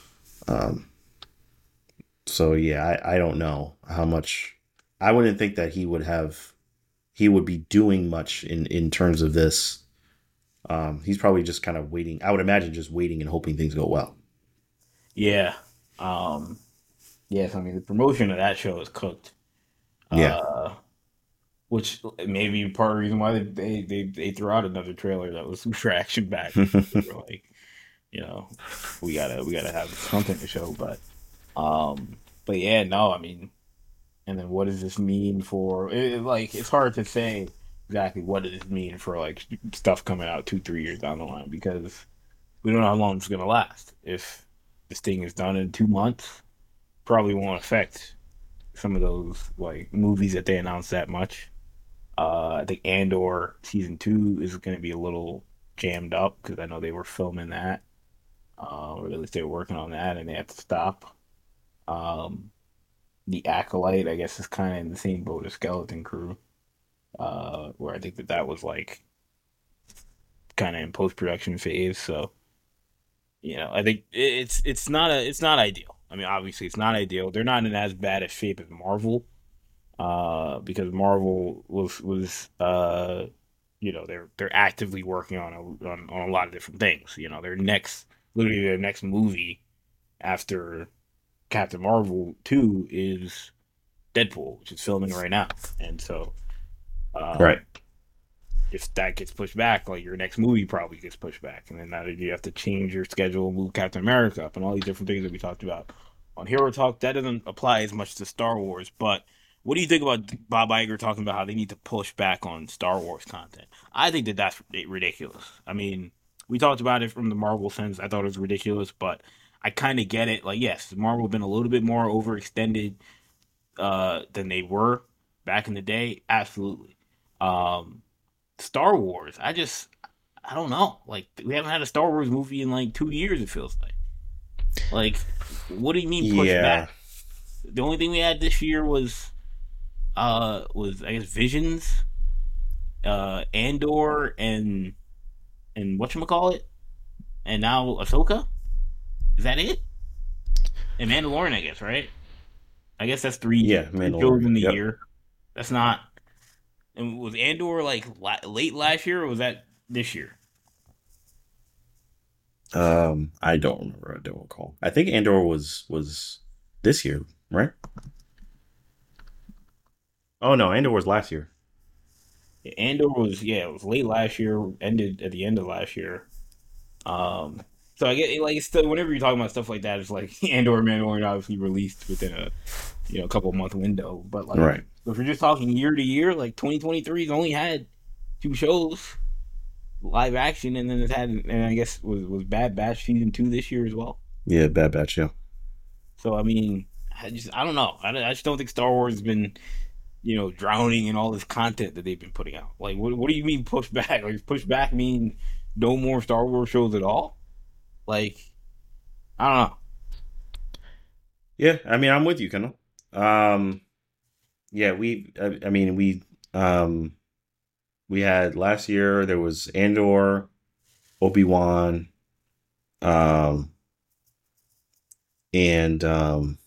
Um so yeah I, I don't know how much i wouldn't think that he would have he would be doing much in in terms of this um he's probably just kind of waiting i would imagine just waiting and hoping things go well Yeah. Um yes, I mean the promotion of that show is cooked. Yeah. Uh, which may be part of the reason why they, they, they, they threw out another trailer that was some traction back. like, you know, we gotta we gotta have something to show, but um but yeah, no, I mean and then what does this mean for it, like it's hard to say exactly what does it mean for like stuff coming out two, three years down the line because we don't know how long it's gonna last. If this thing is done in two months, probably won't affect some of those like movies that they announced that much. Uh, I think Andor season two is going to be a little jammed up because I know they were filming that, uh, or at least they were working on that, and they had to stop. Um, the Acolyte, I guess, is kind of in the same boat as Skeleton Crew, uh, where I think that that was like kind of in post production phase. So, you know, I think it's it's not a it's not ideal. I mean, obviously, it's not ideal. They're not in as bad a shape as Marvel, uh, because Marvel was was uh, you know, they're they're actively working on a on, on a lot of different things. You know, their next literally their next movie after Captain Marvel two is Deadpool, which is filming right now, and so uh, right if that gets pushed back, like your next movie probably gets pushed back, and then now you have to change your schedule, move Captain America up, and all these different things that we talked about on Hero Talk. That doesn't apply as much to Star Wars, but what do you think about Bob Iger talking about how they need to push back on Star Wars content? I think that that's ridiculous. I mean, we talked about it from the Marvel sense. I thought it was ridiculous, but I kind of get it. Like, yes, Marvel have been a little bit more overextended uh, than they were back in the day. Absolutely. Um, Star Wars. I just, I don't know. Like, we haven't had a Star Wars movie in like two years. It feels like. Like, what do you mean push yeah. back? The only thing we had this year was, uh, was I guess Visions, uh, Andor, and and what you call it, and now Ahsoka. Is that it? And Mandalorian, I guess, right? I guess that's three. Yeah, Mandalorian in the yep. year. That's not and was Andor like la- late last year, or was that this year? Um, I don't remember. I don't recall. I think Andor was was this year, right? Oh no, Andor was last year. Yeah, Andor was yeah, it was late last year. Ended at the end of last year. Um, so I get like it's still whenever you're talking about stuff like that, it's like Andor Mandalorian obviously released within a you know couple month window, but like right. if you're just talking year to year, like 2023's only had two shows live action, and then it's had and I guess was was Bad Batch season two this year as well. Yeah, Bad Batch, yeah. So I mean, I just I don't know. I, I just don't think Star Wars has been you know drowning in all this content that they've been putting out. Like, what what do you mean push back? Like, push back mean no more Star Wars shows at all? Like, I don't know. Yeah, I mean, I'm with you, Kendall. Um, yeah, we. I, I mean, we. Um, we had last year. There was Andor, Obi Wan, um, and um,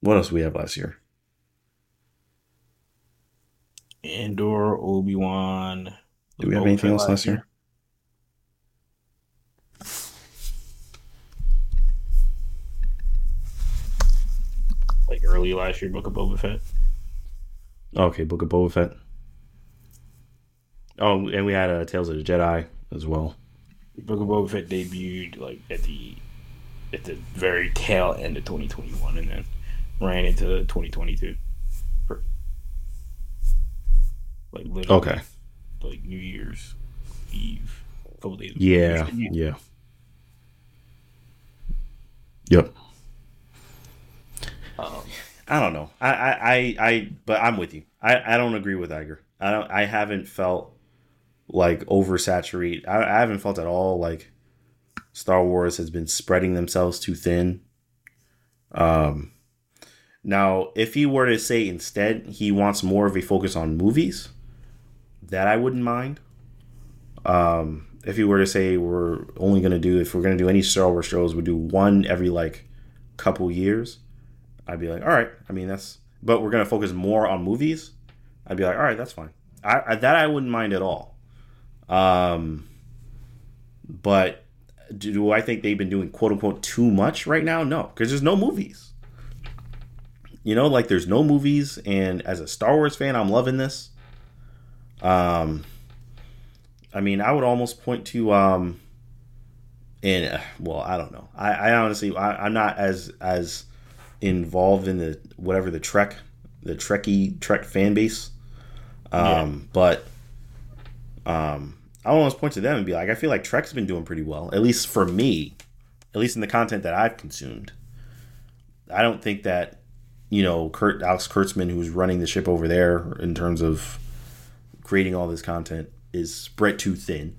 what else we have last year? Andor, Obi Wan. Do we have anything else last year? year? Last year, Book of Boba Fett. Okay, Book of Boba Fett. Oh, and we had uh, Tales of the Jedi as well. Book of Boba Fett debuted like at the at the very tail end of 2021, and then ran into 2022. For, like literally, Okay. like New Year's Eve, a couple days. Yeah. Year's Yeah. Yep. Um, I don't know. I, I, I, I but I'm with you. I, I don't agree with Iger. I don't. I haven't felt like oversaturate. I, I haven't felt at all like Star Wars has been spreading themselves too thin. Um, now if he were to say instead he wants more of a focus on movies, that I wouldn't mind. Um, if he were to say we're only gonna do if we're gonna do any Star Wars shows, we do one every like couple years. I'd be like, all right. I mean, that's, but we're gonna focus more on movies. I'd be like, all right, that's fine. I, I that I wouldn't mind at all. Um, but do, do I think they've been doing quote unquote too much right now? No, because there's no movies. You know, like there's no movies, and as a Star Wars fan, I'm loving this. Um, I mean, I would almost point to um, and uh, well, I don't know. I, I honestly, I, I'm not as as involved in the whatever the Trek, the Trekkie Trek fan base. Um, but um, I almost point to them and be like, I feel like Trek's been doing pretty well, at least for me, at least in the content that I've consumed. I don't think that you know Kurt Alex Kurtzman, who's running the ship over there in terms of creating all this content, is spread too thin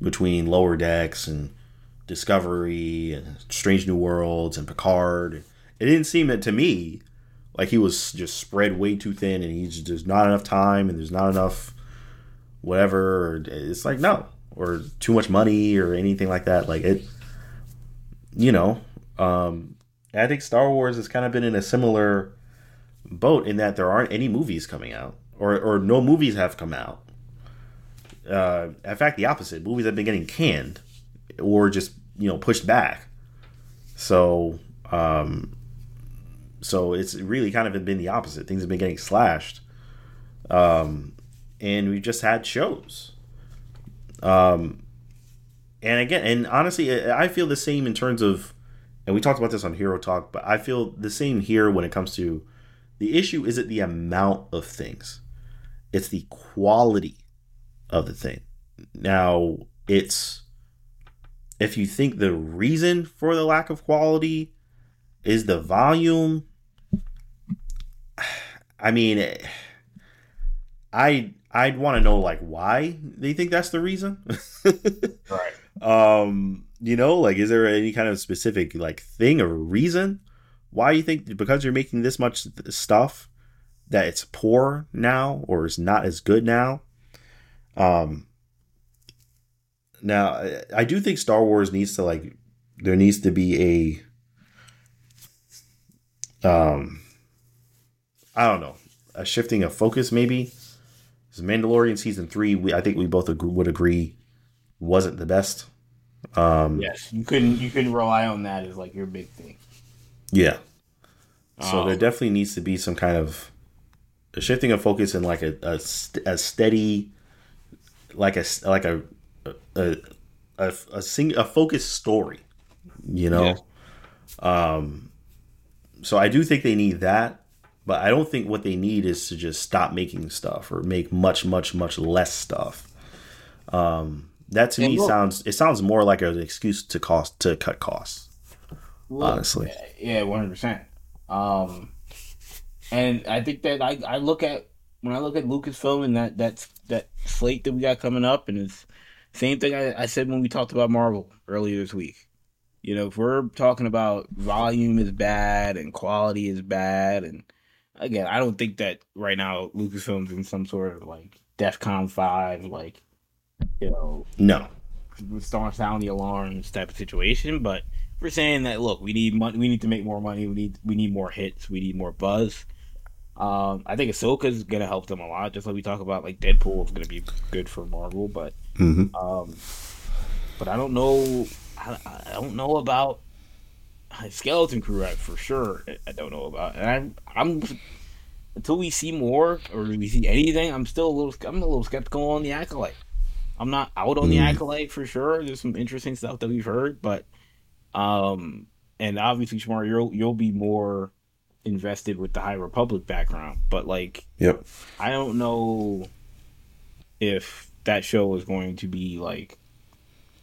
between Lower Decks and Discovery and Strange New Worlds and Picard. It didn't seem that to me like he was just spread way too thin and he's just there's not enough time and there's not enough whatever. It's like no, or too much money or anything like that. Like it, you know. Um, I think Star Wars has kind of been in a similar boat in that there aren't any movies coming out, or or no movies have come out. Uh, in fact, the opposite. Movies have been getting canned or just you know pushed back. So, um, so it's really kind of been the opposite. Things have been getting slashed, um, and we just had shows. Um, and again, and honestly, I feel the same in terms of, and we talked about this on Hero Talk, but I feel the same here when it comes to the issue isn't the amount of things, it's the quality of the thing. Now, it's if you think the reason for the lack of quality is the volume, I mean, I I'd want to know like why they think that's the reason. right. um, you know, like is there any kind of specific like thing or reason why you think because you're making this much stuff that it's poor now or is not as good now? Um, now I, I do think Star Wars needs to like there needs to be a um I don't know a shifting of focus maybe. 'Cause Mandalorian season three, we I think we both agree, would agree wasn't the best. Um, Yes, you couldn't you couldn't rely on that as like your big thing. yeah. So Um, there definitely needs to be some kind of a shifting of focus and like a a, a steady, like a like a a a, a, sing, a focused story, you know. Um, so I do think they need that, but I don't think what they need is to just stop making stuff or make much much much less stuff. Um, that to And me look- sounds it sounds more like an excuse to cost to cut costs. Look, honestly. Yeah, one hundred percent. Um, and I think that I, I look at when I look at Lucasfilm and that that's that slate that we got coming up, and it's same thing I, I said when we talked about Marvel earlier this week. You know, if we're talking about volume is bad and quality is bad, and again, I don't think that right now Lucasfilm's in some sort of like DEFCON five, like you know, No, start sound the alarms type of situation. But we're saying that look, we need money. We need to make more money. We need we need more hits. We need more buzz. Um, I think Ahsoka's gonna help them a lot. Just like we talk about, like Deadpool is gonna be good for Marvel, but hmm um, but I don't know. I, I don't know about Skeleton Crew, I for sure I don't know about, and I'm I'm until we see more or we see anything, I'm still a little I'm a little skeptical on the acolyte. I'm not out on mm. the acolyte for sure. There's some interesting stuff that we've heard, but um, and obviously, Shamar, you'll you'll be more invested with the High Republic background, but like, yep, I don't know if that show is going to be like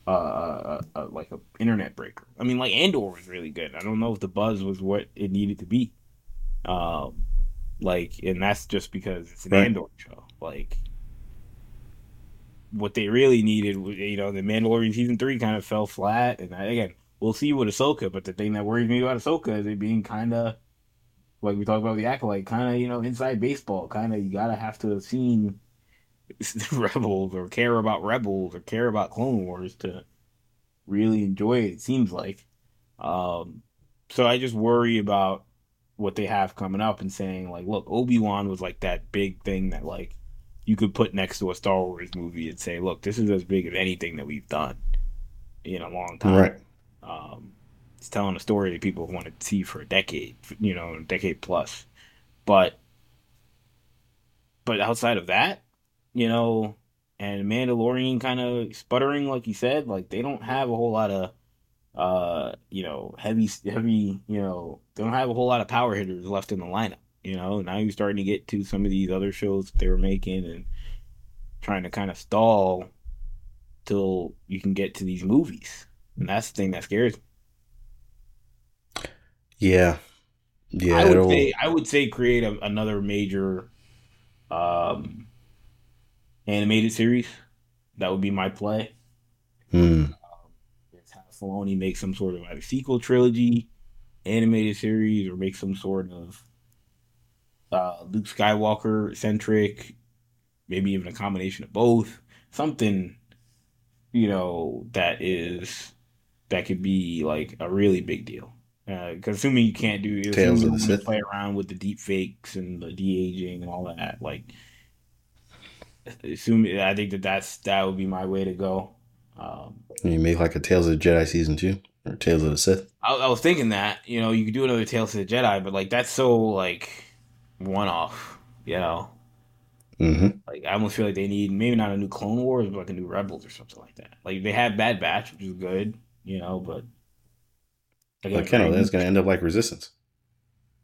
uh, uh, uh, like a internet breaker. I mean, like Andor was really good. I don't know if the buzz was what it needed to be. Um, like, and that's just because it's an right. Andor show. Like, what they really needed, was, you know, the Mandalorian season three kind of fell flat, and I, again, we'll see with Ahsoka. But the thing that worries me about Ahsoka is it being kind of like we talked about the acolyte, kind of you know inside baseball. Kind of you gotta have to have seen Rebels or care about Rebels or care about Clone Wars to really enjoy it. It seems like. Um, so I just worry about what they have coming up and saying like, look, Obi Wan was like that big thing that like you could put next to a Star Wars movie and say, look, this is as big as anything that we've done in a long time. Right. Um, it's telling a story that people have wanted to see for a decade, you know, a decade plus. But but outside of that, you know, and Mandalorian kind of sputtering, like you said, like they don't have a whole lot of, uh, you know, heavy, heavy, you know, they don't have a whole lot of power hitters left in the lineup. You know, now you're starting to get to some of these other shows they were making and trying to kind of stall till you can get to these movies, and that's the thing that scares me. Yeah, yeah. I would say I would say create a, another major, um, animated series. That would be my play. Hmm. Um, have Filoni make some sort of like sequel trilogy, animated series, or make some sort of uh, Luke Skywalker centric, maybe even a combination of both. Something, you know, that is that could be like a really big deal. Because uh, assuming you can't do, Tales of the Sith. play around with the deep fakes and the de aging and all that, like assume I think that that's that would be my way to go. Um, you make like a Tales of the Jedi season two or Tales of the Sith. I, I, was thinking that you know you could do another Tales of the Jedi, but like that's so like one off, you know. Mm-hmm. Like I almost feel like they need maybe not a new Clone Wars, but like a new Rebels or something like that. Like they had Bad Batch, which is good, you know, but like Kendall, that's gonna end up like Resistance.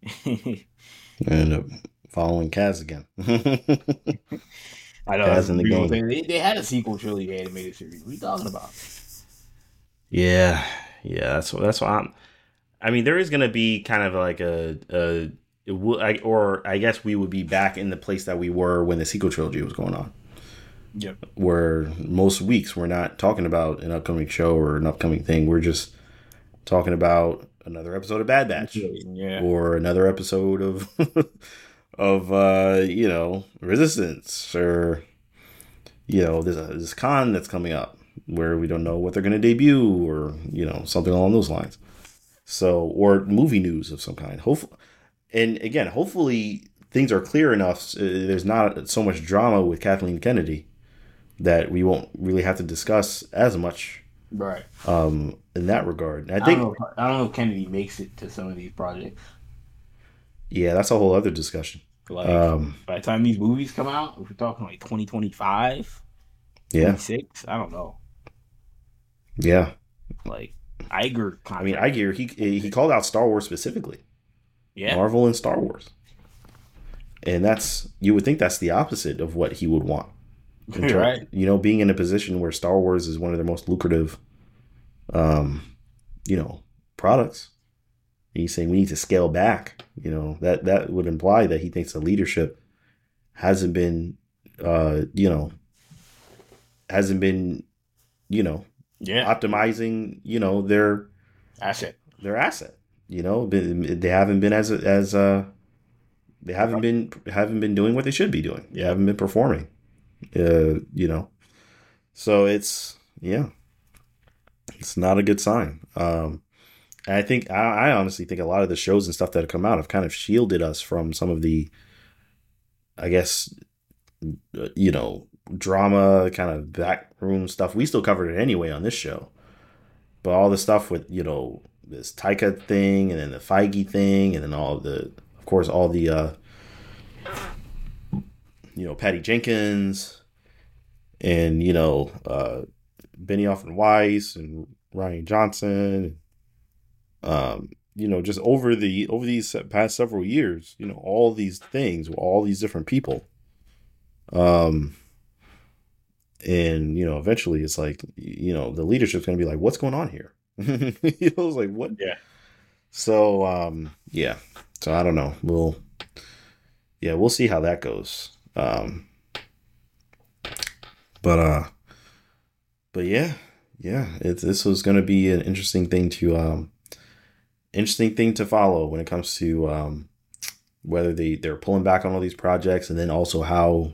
end up following Kaz again. I know. Kaz in the game. They, they had a sequel trilogy animated series. What are you talking about? Yeah, yeah. That's what. That's what I'm. I mean, there is going to be kind of like a, a or I guess we would be back in the place that we were when the sequel trilogy was going on. Yep. Where most weeks we're not talking about an upcoming show or an upcoming thing. We're just talking about another episode of Bad Batch, yeah. or another episode of of uh, you know Resistance, or you know there's a this con that's coming up where we don't know what they're going to debut, or you know something along those lines. So, or movie news of some kind. Hopefully, and again, hopefully things are clear enough. Uh, there's not so much drama with Kathleen Kennedy that we won't really have to discuss as much. Right. Um, in that regard, I think I don't, know, I don't know if Kennedy makes it to some of these projects. Yeah, that's a whole other discussion. Like um, by the time these movies come out, if we're talking like 2025, yeah, six, I don't know. Yeah, like Iger. I mean, Iger. He he called out Star Wars specifically. Yeah, Marvel and Star Wars, and that's you would think that's the opposite of what he would want. Terms, right. You know, being in a position where Star Wars is one of their most lucrative, um, you know, products he's saying we need to scale back. You know that that would imply that he thinks the leadership hasn't been, uh, you know, hasn't been, you know, yeah, optimizing, you know, their asset, their asset. You know, they haven't been as as uh, they haven't been haven't been doing what they should be doing. They haven't been performing. Uh, you know, so it's yeah, it's not a good sign. Um, and I think I, I honestly think a lot of the shows and stuff that have come out have kind of shielded us from some of the, I guess, you know, drama kind of backroom stuff. We still covered it anyway on this show, but all the stuff with you know this Taika thing, and then the Feige thing, and then all the, of course, all the, uh, you know, Patty Jenkins, and you know, uh, Benioff and Weiss, and Rian Johnson, um, you know, just over the over these past several years, you know, all these things, all these different people, um, and you know, eventually, it's like, you know, the leadership's going to be like, "What's going on here?" you know, it's like what? Yeah. So, um, yeah. So I don't know. We'll, yeah, we'll see how that goes. Um, but uh, but yeah, yeah. It, this was going to be an interesting thing to um, interesting thing to follow when it comes to um, whether they they're pulling back on all these projects, and then also how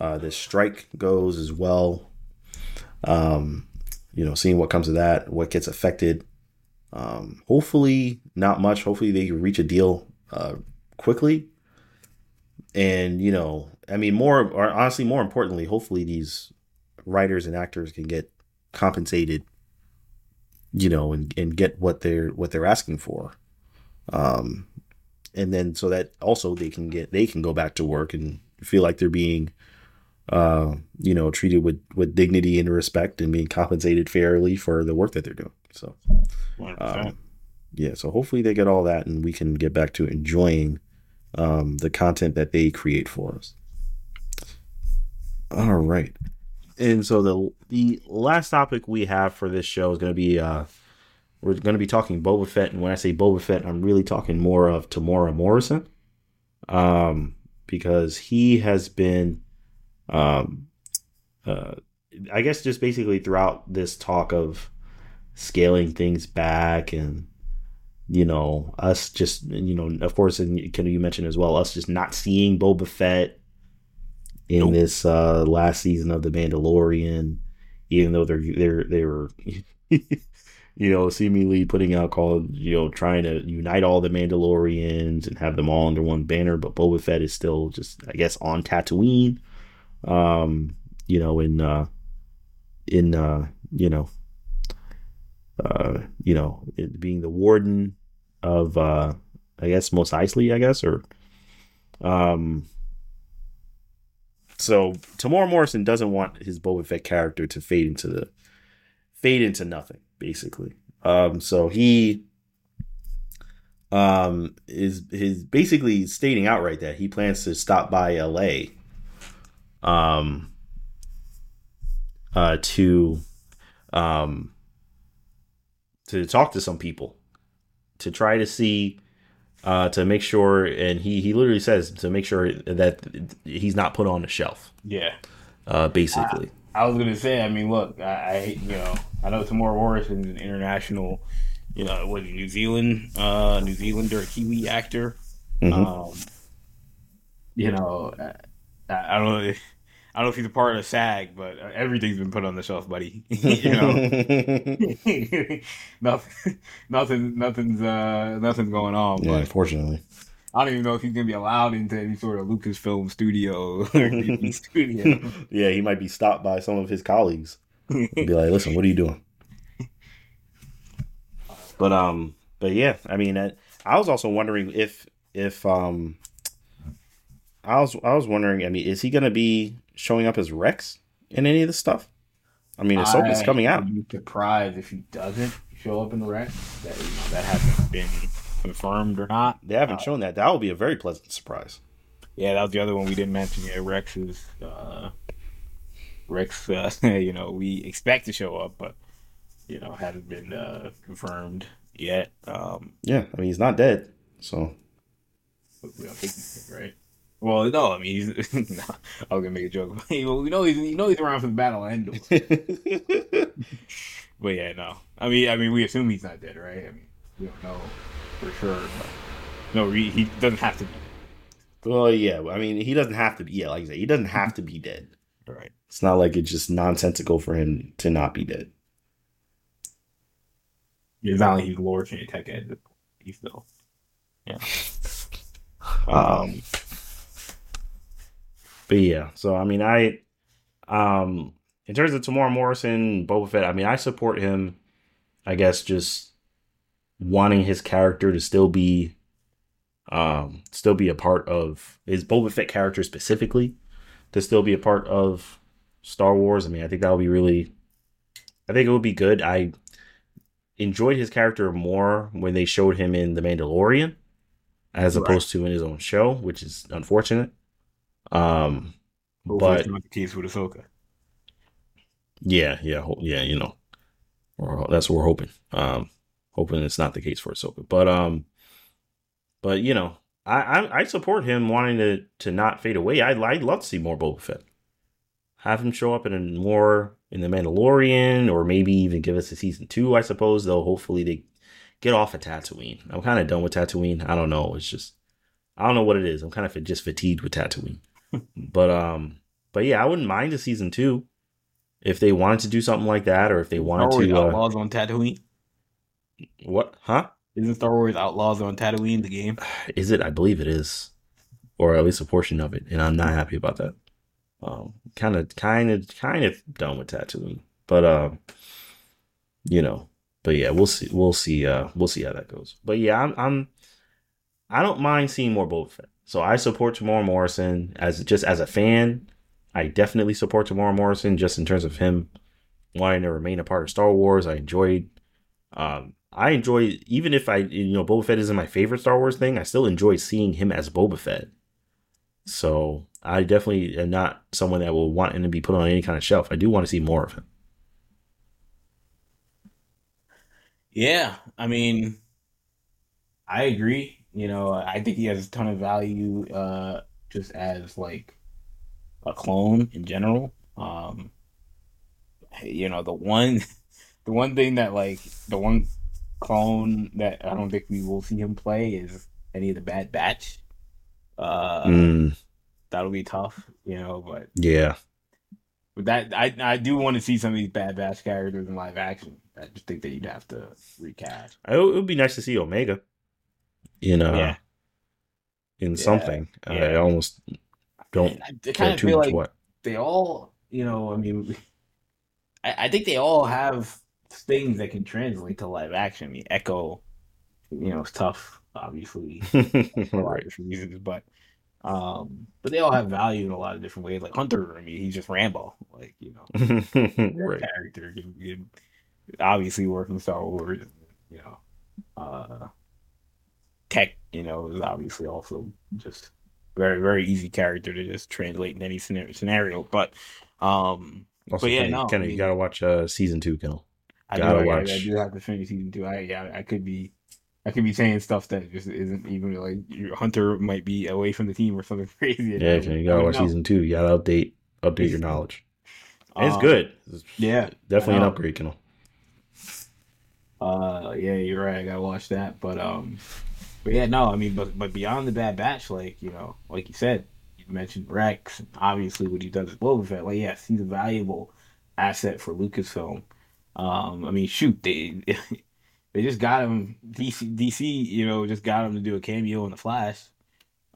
uh, this strike goes as well. Um, you know, seeing what comes of that, what gets affected. Um, hopefully, not much. Hopefully, they can reach a deal uh, quickly. And you know, I mean, more or honestly, more importantly, hopefully these writers and actors can get compensated. You know, and, and get what they're what they're asking for. Um, and then so that also they can get they can go back to work and feel like they're being uh, you know, treated with with dignity and respect and being compensated fairly for the work that they're doing. So, um, yeah. So hopefully they get all that, and we can get back to enjoying um, the content that they create for us. All right, and so the the last topic we have for this show is going to be uh, we're going to be talking Boba Fett, and when I say Boba Fett, I'm really talking more of Temuera Morrison, um, because he has been um, uh, I guess just basically throughout this talk of scaling things back and you know us just you know of course and can you mention as well us just not seeing Boba Fett in nope. this uh, last season of the Mandalorian, even though they're they're they were. you know, seemingly putting out called, you know, trying to unite all the Mandalorians and have them all under one banner, but Boba Fett is still just, I guess, on Tatooine um, you know, in uh, in uh, you know, uh, you know, being the warden of uh, I guess Mos Eisley, I guess, or um. So Temuera Morrison doesn't want his Boba Fett character to fade into the fade into nothing, basically. Um, so he um is is basically stating outright that he plans to stop by LA um, uh, to um, to talk to some people to try to see uh, to make sure and he he literally says to make sure that he's not put on the shelf. Yeah. Uh, basically. I, I, was gonna say i mean look i, I you know i know Temuera Morrison is an international you know what new zealand uh new zealander kiwi actor. Mm-hmm. um you know I, I don't know I don't know if he's a part of SAG, but uh, everything's been put on the shelf, buddy. you know, nothing, nothing, nothing's, uh, nothing's going on. Yeah, unfortunately. I don't even know if he's gonna be allowed into any sort of Lucasfilm studio studio. yeah, he might be stopped by some of his colleagues. be like, "Listen, what are you doing?" But um, but yeah, I mean, I, I was also wondering if if um, I was I was wondering. I mean, is he gonna be showing up as Rex in any of this stuff? I mean, Ahsoka's coming out. Be surprised if he doesn't show up in the Rex. That that hasn't been confirmed or not. They haven't uh, shown that. That would be a very pleasant surprise. Yeah, that was the other one we didn't mention. Yeah, Rex is uh, Rex. Uh, you know, we expect to show up, but you know, hasn't been uh, confirmed yet. Um, yeah, I mean, he's not dead, so. We are thinking, right. Well, no, I mean, he's, no, I was gonna make a joke. well, we know he's, you know, he's around for the Battle of Endor. but yeah, no. I mean, I mean, we assume he's not dead, right? I mean, we don't know for sure. But no, he, he doesn't have to be. Well, yeah. I mean, he doesn't have to be. Yeah, like I said, he doesn't have to be dead. Right. It's not like it's just nonsensical for him to not be dead. It's not like he's Lord Tech Ed. He's still. Yeah. Um. um but yeah, so I mean, I, um, in terms of Temuera Morrison, Boba Fett, I mean, I support him. I guess just wanting his character to still be um still be a part of his Boba Fett character specifically to still be a part of Star Wars. I mean, I think that would be really I think it would be good. I enjoyed his character more when they showed him in The Mandalorian as right. opposed to in his own show, which is unfortunate. Um Hopefully but not the case with Ahsoka. Yeah, yeah, yeah. You know, that's what we're hoping. Um, hoping it's not the case for Ahsoka, but um, but you know, I I, I support him wanting to to not fade away. I I'd love to see more Boba Fett. Have him show up in a more in the Mandalorian, or maybe even give us a season two. I suppose though. Hopefully they get off of Tatooine. I'm kind of done with Tatooine. I don't know. It's just I don't know what it is. I'm kind of just fatigued with Tatooine. But um, but yeah, I wouldn't mind a season two if they wanted to do something like that, or if they wanted Star Wars to. Uh, Outlaws on Tatooine. What? Huh? Isn't Star Wars Outlaws on Tatooine the game? Is it? I believe it is, or at least a portion of it, and I'm not happy about that. Um, kind of, kind of, kind of done with Tatooine, but um, you know, but yeah, we'll see, we'll see, uh, we'll see how that goes. But yeah, I'm, I'm, I don't mind seeing more Boba Fett. So I support Temuera Morrison as just as a fan. I definitely support Temuera Morrison just in terms of him wanting to remain a part of Star Wars. I enjoyed, um, I enjoy even if I you know Boba Fett isn't my favorite Star Wars thing. I still enjoy seeing him as Boba Fett. So I definitely am not someone that will want him to be put on any kind of shelf. I do want to see more of him. Yeah, I mean, I agree. You know, I think he has a ton of value uh, just as like a clone in general. Um, you know, the one, the one thing that like the one clone that I don't think we will see him play is any of the Bad Batch. Uh, mm. That'll be tough, you know. But yeah, but that I I do want to see some of these Bad Batch characters in live action. I just think that you'd have to recast. It would be nice to see Omega in uh yeah. in yeah. something. Yeah. I almost don't I, I care too much like what they all. You know, I mean, I, I think they all have things that can translate to live action. I mean, Echo, you know, it's tough, obviously, for a lot of different reasons, but um, but they all have value in a lot of different ways. Like Hunter, I mean, he's just Rambo, like you know, right. character. You obviously working Star Wars, you know, uh, Tech, you know, is obviously also just very very easy character to just translate in any scenario. But um, also, but yeah, Kenny, no, Kenny, I mean, you gotta watch uh season two, Kendall. I gotta do, watch. I, I, do have to finish season two. I yeah, I could be. I could be saying stuff that just isn't even like Hunter might be away from the team or something crazy. Yeah, you gotta watch know. season two. You gotta update update your knowledge. Um, it's good. It's yeah, definitely an upgrade, Kendall. Uh, yeah, you're right. I gotta watch that, but um, but yeah, no, I mean, but but beyond the Bad Batch, like you know, like you said, you mentioned Rex, obviously what he does with Boba Fett. Like, yes, he's a valuable asset for Lucasfilm. Um, I mean, shoot, they they just got him. DC, DC, you know, just got him to do a cameo in the Flash.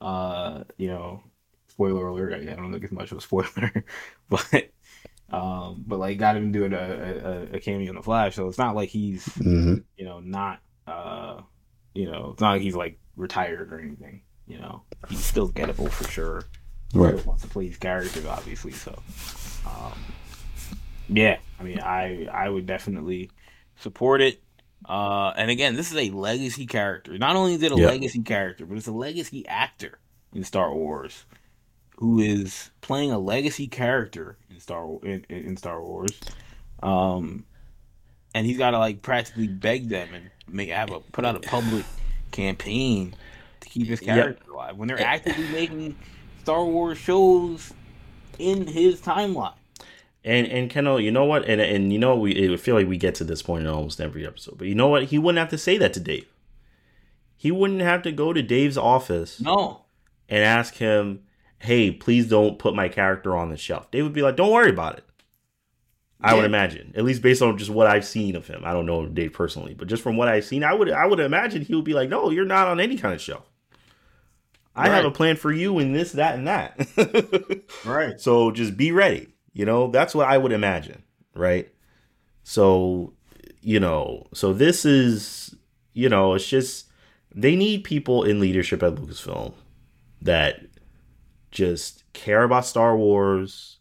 Uh, you know, spoiler alert. I don't think it's much of a spoiler, but um, but like got him doing a, a, a cameo in the Flash. So it's not like he's mm-hmm. you know not uh you know, it's not like he's like retired or anything. You know, he's still gettable for sure. Right. He wants to play these characters, obviously. So, um, yeah, I mean, I I would definitely support it. Uh, and again, this is a legacy character. Not only is it a yep. legacy character, but it's a legacy actor in Star Wars who is playing a legacy character in Star in, in Star Wars. Um, and he's got to like practically beg them and make have a put out a public campaign to keep his character yep. alive when they're actively making Star Wars shows in his timeline. And and Kendall, you know what? And and you know we it feel like we get to this point in almost every episode. But you know what? He wouldn't have to say that to Dave. He wouldn't have to go to Dave's office. No. And ask him, "Hey, please don't put my character on the shelf." Dave would be like, "Don't worry about it." I would imagine, at least based on just what I've seen of him. I don't know Dave personally, but just from what I've seen, I would I would imagine he would be like, "No, you're not on any kind of show. I right. have a plan for you and this, that, and that." right. So just be ready. You know, that's what I would imagine. Right. So, you know, so this is you know, it's just they need people in leadership at Lucasfilm that just care about Star Wars,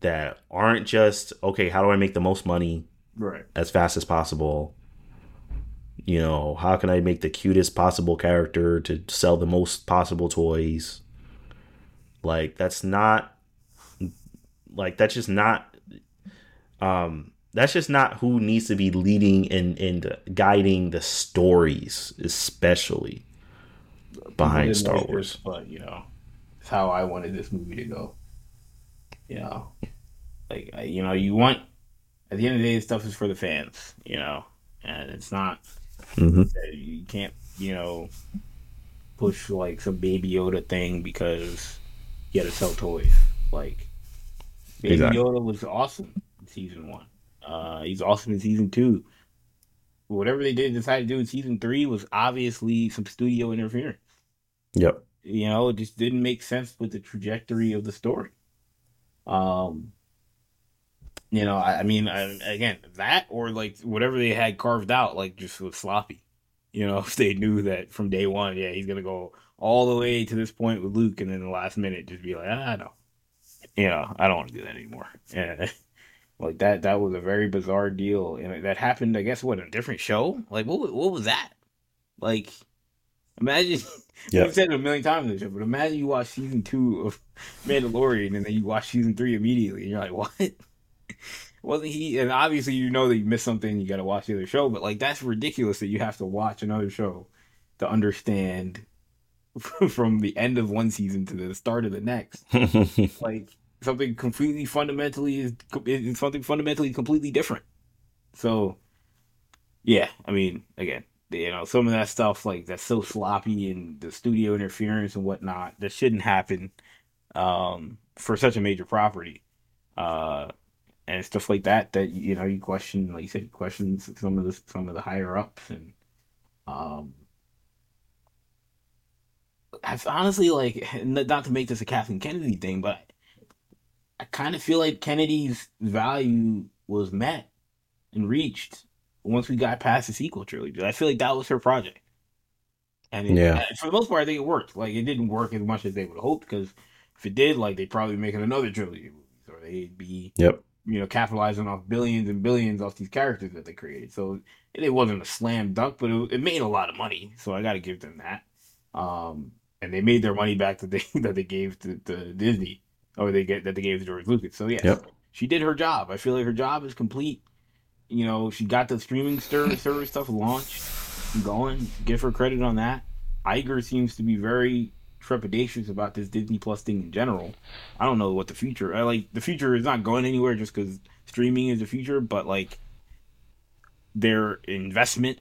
that aren't just okay. How do I make the most money Right. as fast as possible? You know, how can I make the cutest possible character to sell the most possible toys? Like that's not like that's just not um that's just not who needs to be leading and and guiding the stories especially behind Star Wars. this, but you know, it's how I wanted this movie to go. You know, like you know, you want at the end of the day, this stuff is for the fans. You know, and it's not. Mhm. You can't, you know, push like some Baby Yoda thing because you got to sell toys. Like Baby Exactly. Yoda was awesome in season one. Uh, he's awesome in season two. Whatever they did decide to do in season three was obviously some studio interference Yep. you know, it just didn't make sense with the trajectory of the story. Um, you know, I, I mean, I, again, that or like whatever they had carved out, like just was sloppy. You know, if they knew that from day one, yeah, he's gonna go all the way to this point with Luke, and then the last minute just be like, I ah, no, you know, I don't want to do that anymore. Yeah, like that. That was a very bizarre deal, and that happened. I guess what a different show. Like, what what was that? Like, imagine. Yep. We've said it a million times in the show, but imagine you watch season two of Mandalorian and then you watch season three immediately, and you're like, "What? Wasn't he?" And obviously, you know that you missed something. You got to watch the other show, but like that's ridiculous that you have to watch another show to understand from the end of one season to the start of the next. Like something completely fundamentally is, is something fundamentally completely different. So, yeah, I mean, again, you know, some of that stuff like that's so sloppy and the studio interference and whatnot that shouldn't happen um, for such a major property, uh, and stuff like that. That you know, you question, like you said, questions some of the some of the higher ups and. Um, I've honestly like not to make this a Kathleen Kennedy thing, but I kind of feel like Kennedy's value was met and reached once we got past the sequel trilogy. I feel like that was her project, and it, Yeah. for the most part, I think it worked. Like it didn't work as much as they would have hoped because if it did, like they'd probably be making another trilogy movies, or they'd be yep. You know capitalizing off billions and billions off these characters that they created. So it, it wasn't a slam dunk, but it, it made a lot of money. So I got to give them that. Um, and they made their money back that they that they gave to, to Disney, or they get that they gave to George Lucas. So yeah, Yep. she did her job. I feel like her job is complete. You know, she got the streaming service, service stuff launched, going. Give her credit on that. Iger seems to be very trepidatious about this Disney Plus thing in general. I don't know what the future. I like the future is not going anywhere just because streaming is the future, but like their investment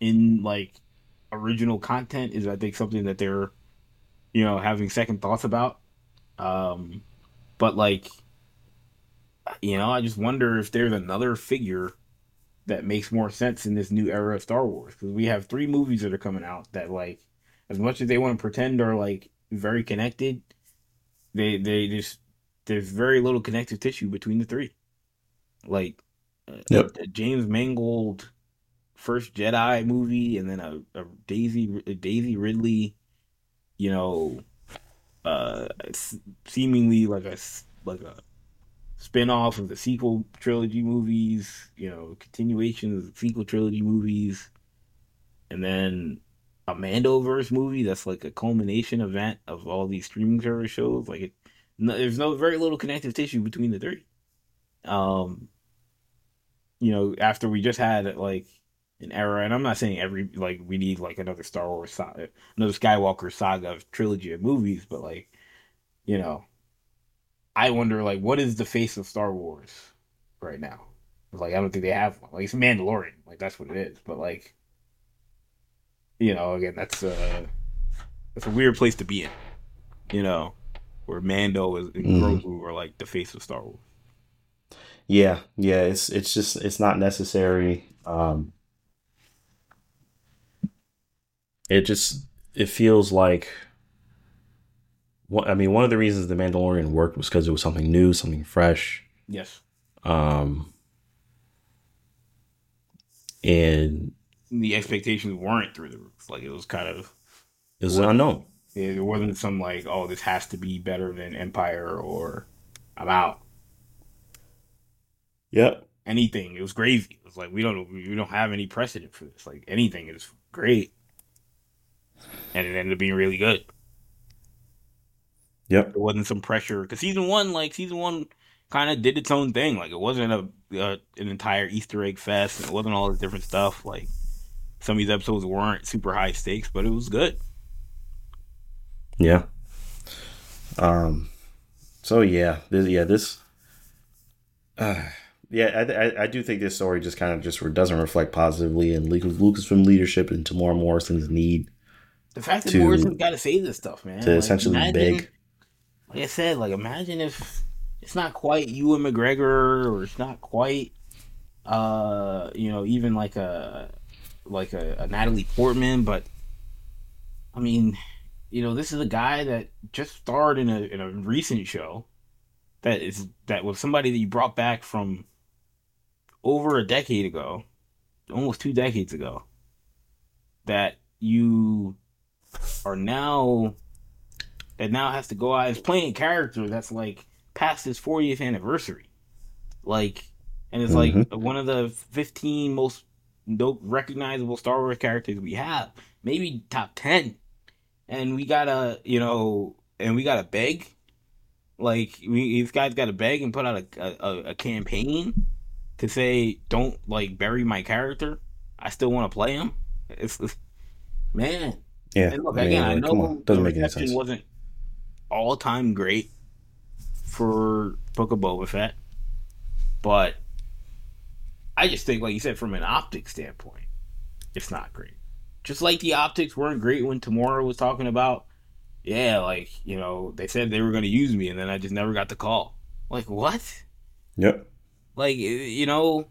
in like original content is I think something that they're you know having second thoughts about. Um, but like you know, I just wonder if there's another figure that makes more sense in this new era of Star Wars because we have three movies that are coming out that like as much as they want to pretend are like very connected, they they just there's very little connective tissue between the three. Like uh, Yep. a James Mangold first Jedi movie and then a, a Daisy a Daisy Ridley, you know, uh, seemingly like a like a spin-off of the sequel trilogy movies, you know, continuation of the sequel trilogy movies, and then a Mandoverse movie that's like a culmination event of all these streaming service shows. Like, it, no, there's no very little connective tissue between the three. Um, you know, after we just had like an era, and I'm not saying every like we need like another Star Wars saga, another Skywalker saga of trilogy of movies, but like, you know, I wonder like what is the face of Star Wars right now? Like I don't think they have one. Like it's Mandalorian, like that's what it is. But like, you know, again, that's a that's a weird place to be in. You know, where Mando is and Mhm. Grogu are like the face of Star Wars. Yeah, yeah, it's it's just it's not necessary. Um it just it feels like what I mean, one of the reasons the Mandalorian worked was because it was something new, something fresh. Yes. Um and the expectations weren't through the roof. Like it was kind of it was unknown. It wasn't some like, oh, this has to be better than Empire or I'm out. Yep. Anything. It was crazy. It was like we don't we don't have any precedent for this. Like anything is great. And it ended up being really good. Yep. There wasn't some pressure because season one, like season one, kind of did its own thing. Like it wasn't a uh, an entire Easter egg fest. And it wasn't all this different stuff. Like some of these episodes weren't super high stakes, but it was good. Yeah. Um. So yeah, this, yeah, this. Uh, yeah, I, I, I do think this story just kind of just doesn't reflect positively in Lucasfilm leadership and Temuera Morrison's need. The fact that to, Morrison's got to say this stuff, man, to like, essentially imagine, beg. Like I said, like imagine if it's not quite Ewan McGregor or it's not quite, uh, you know, even like a like a, a Natalie Portman, but I mean, you know, this is a guy that just starred in a in a recent show that is that was somebody that you brought back from over a decade ago, almost two decades ago, that you are now that now has to go out is playing a character that's like past his 40th anniversary. Like and it's mm-hmm. like one of the 15 most recognizable Star Wars characters we have, maybe top 10 and we gotta, you know, and we gotta beg. Like we, these guys gotta beg and put out a, a, a campaign to say, "Don't like bury my character. I still want to play him." It's, it's man. Yeah. And look, again, I know doesn't make any sense. Wasn't all time great for Book of Boba Fett, but I just think, like you said, from an optic standpoint, it's not great. Just like the optics weren't great when Temuera was talking about, yeah, like, you know, they said they were going to use me and then I just never got the call. Like, what? Yep. Like, eh, you know,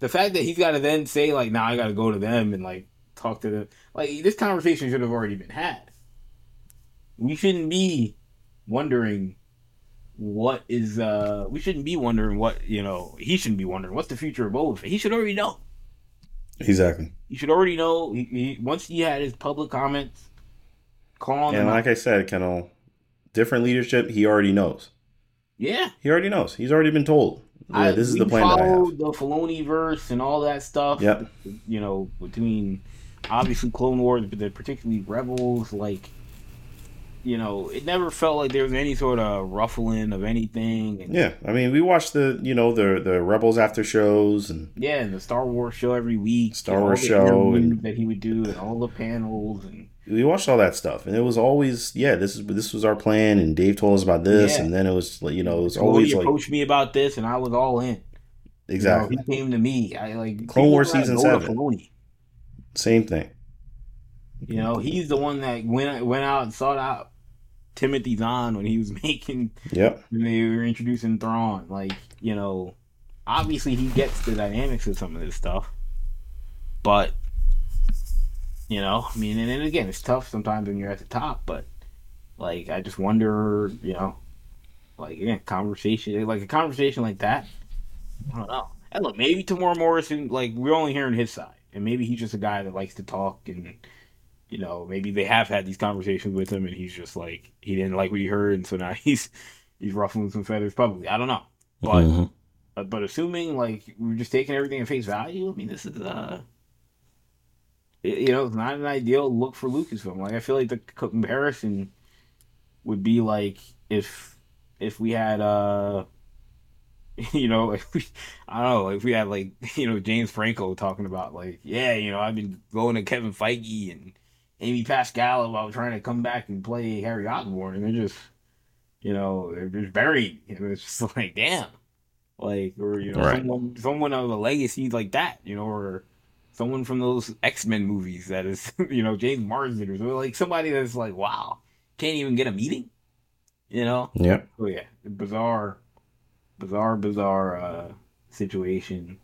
the fact that he's got to then say, like, now nah, I got to go to them and, like, talk to them. Like, this conversation should have already been had. We shouldn't be wondering what is, uh, we shouldn't be wondering what, you know, he shouldn't be wondering what's the future of Boba Fett. He should already know. Exactly. You should already know. He, he, once he had his public comments, calling. And like out. I said, Kendall, different leadership. He already knows. Yeah, he already knows. He's already been told. Yeah, I, this is the plan that I have. The Filoni verse and all that stuff. Yep. You know, between obviously Clone Wars, but particularly Rebels, like you know, it never felt like there was any sort of ruffling of anything. And, yeah, I mean, we watched the you know the the Rebels after shows and yeah, and the Star Wars show every week, Star Wars show and that he would do, and all the panels and we watched all that stuff, and it was always yeah, this is this was our plan, and Dave told us about this, yeah. and then it was like you know it was always like approached me about this, and I was all in. Exactly, you know, he came to me. I like Clone Wars season seven. Same thing. You know, he's the one that went went out and sought out Timothy Zahn when he was making. Yep. When they were introducing Thrawn, like you know, obviously he gets the dynamics of some of this stuff, but you know, I mean, and, again, it's tough sometimes when you're at the top, but like I just wonder, you know, like again, conversation, like a conversation like that. I don't know. And look, maybe Temuera Morrison, like we're only hearing his side, and maybe he's just a guy that likes to talk and you know, maybe they have had these conversations with him, and he's just like he didn't like what he heard, and so now he's he's ruffling some feathers publicly. I don't know, but mm-hmm. uh, but assuming like we're just taking everything at face value, I mean, this is uh, it, you know, it's not an ideal look for Lucasfilm. Like I feel like the comparison would be like if if we had uh you know, if we, I don't know, if we had like, you know, James Franco talking about like, yeah, you know, I've been going to Kevin Feige and Amy Pascal about trying to come back and play Harry Osborn, and they're just, you know, they're just buried. Know, it's just like, damn, like, or you know, right. someone, someone of a legacy like that, you know, or someone from those X Men movies that is, you know, James Marsden or something, like somebody that's like, wow, can't even get a meeting, you know? Yeah. Oh yeah, bizarre, bizarre, bizarre uh, situation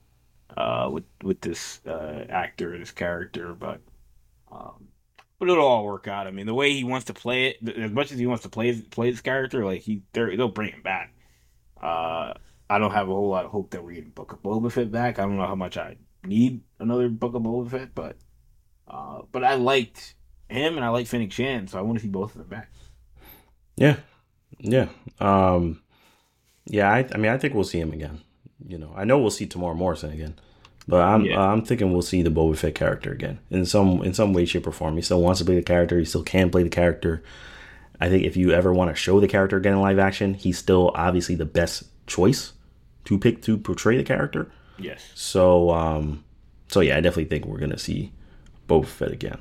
uh, with with this uh, actor, this character, but. Um, but it'll all work out. I mean, the way he wants to play it, as much as he wants to play play this character, like he they'll bring him back. Uh, I don't have a whole lot of hope that we're getting Book of Boba Fett back. I don't know how much I need another book of Boba Fett, but uh, but I liked him and I like Fennec Shand, so I want to see both of them back. Yeah, yeah, um, yeah. I, I mean, I think we'll see him again. You know, I know we'll see Temuera Morrison again, but I'm Yeah. I'm thinking we'll see the Boba Fett character again in some in some way, shape, or form. He still wants to play the character. He still can play the character. I think if you ever want to show the character again in live action, he's still obviously the best choice to pick to portray the character. Yes. So, um, so yeah, I definitely think we're gonna see Boba Fett again.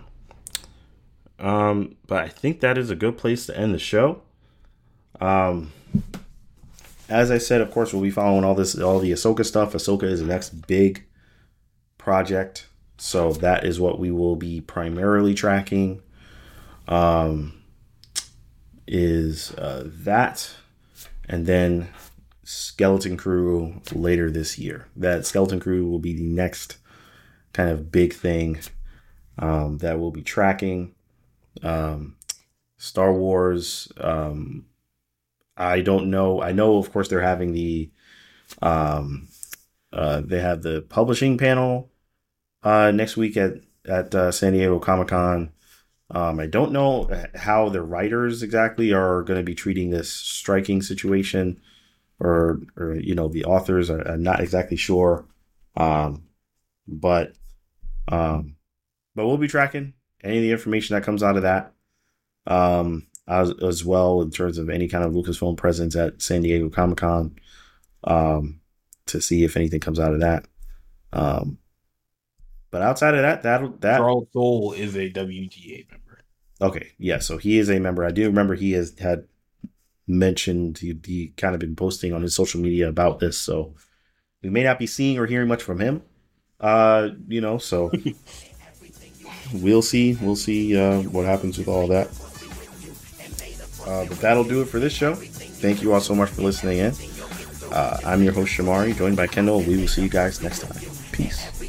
Um, but I think that is a good place to end the show. Um, as I said, of course, we'll be following all this, all the Ahsoka stuff. Ahsoka is the next big project, so that is what we will be primarily tracking. Um, is uh, that, and then Skeleton Crew later this year. That Skeleton Crew will be the next kind of big thing um, that we'll be tracking. Um, Star Wars. Um, I don't know. I know, of course, they're having the. Um, uh, they have the publishing panel uh, next week at at uh, San Diego Comic Con. Um, I don't know how the writers exactly are going to be treating this striking situation, or or you know the authors are, are not exactly sure. Um, but um, but we'll be tracking any of the information that comes out of that, um, as, as well in terms of any kind of Lucasfilm presence at San Diego Comic Con, um, to see if anything comes out of that. Um, but outside of that, that that Charles Soule is a WGA member. Okay, yeah. So he is a member. I do remember he has had mentioned he, he kind of been posting on his social media about this. So we may not be seeing or hearing much from him. Uh, you know, so we'll see. We'll see uh, what happens with all that. Uh, but that'll do it for this show. Thank you all so much for listening in. Uh, I'm your host Shamari, joined by Kendall. We will see you guys next time. Peace.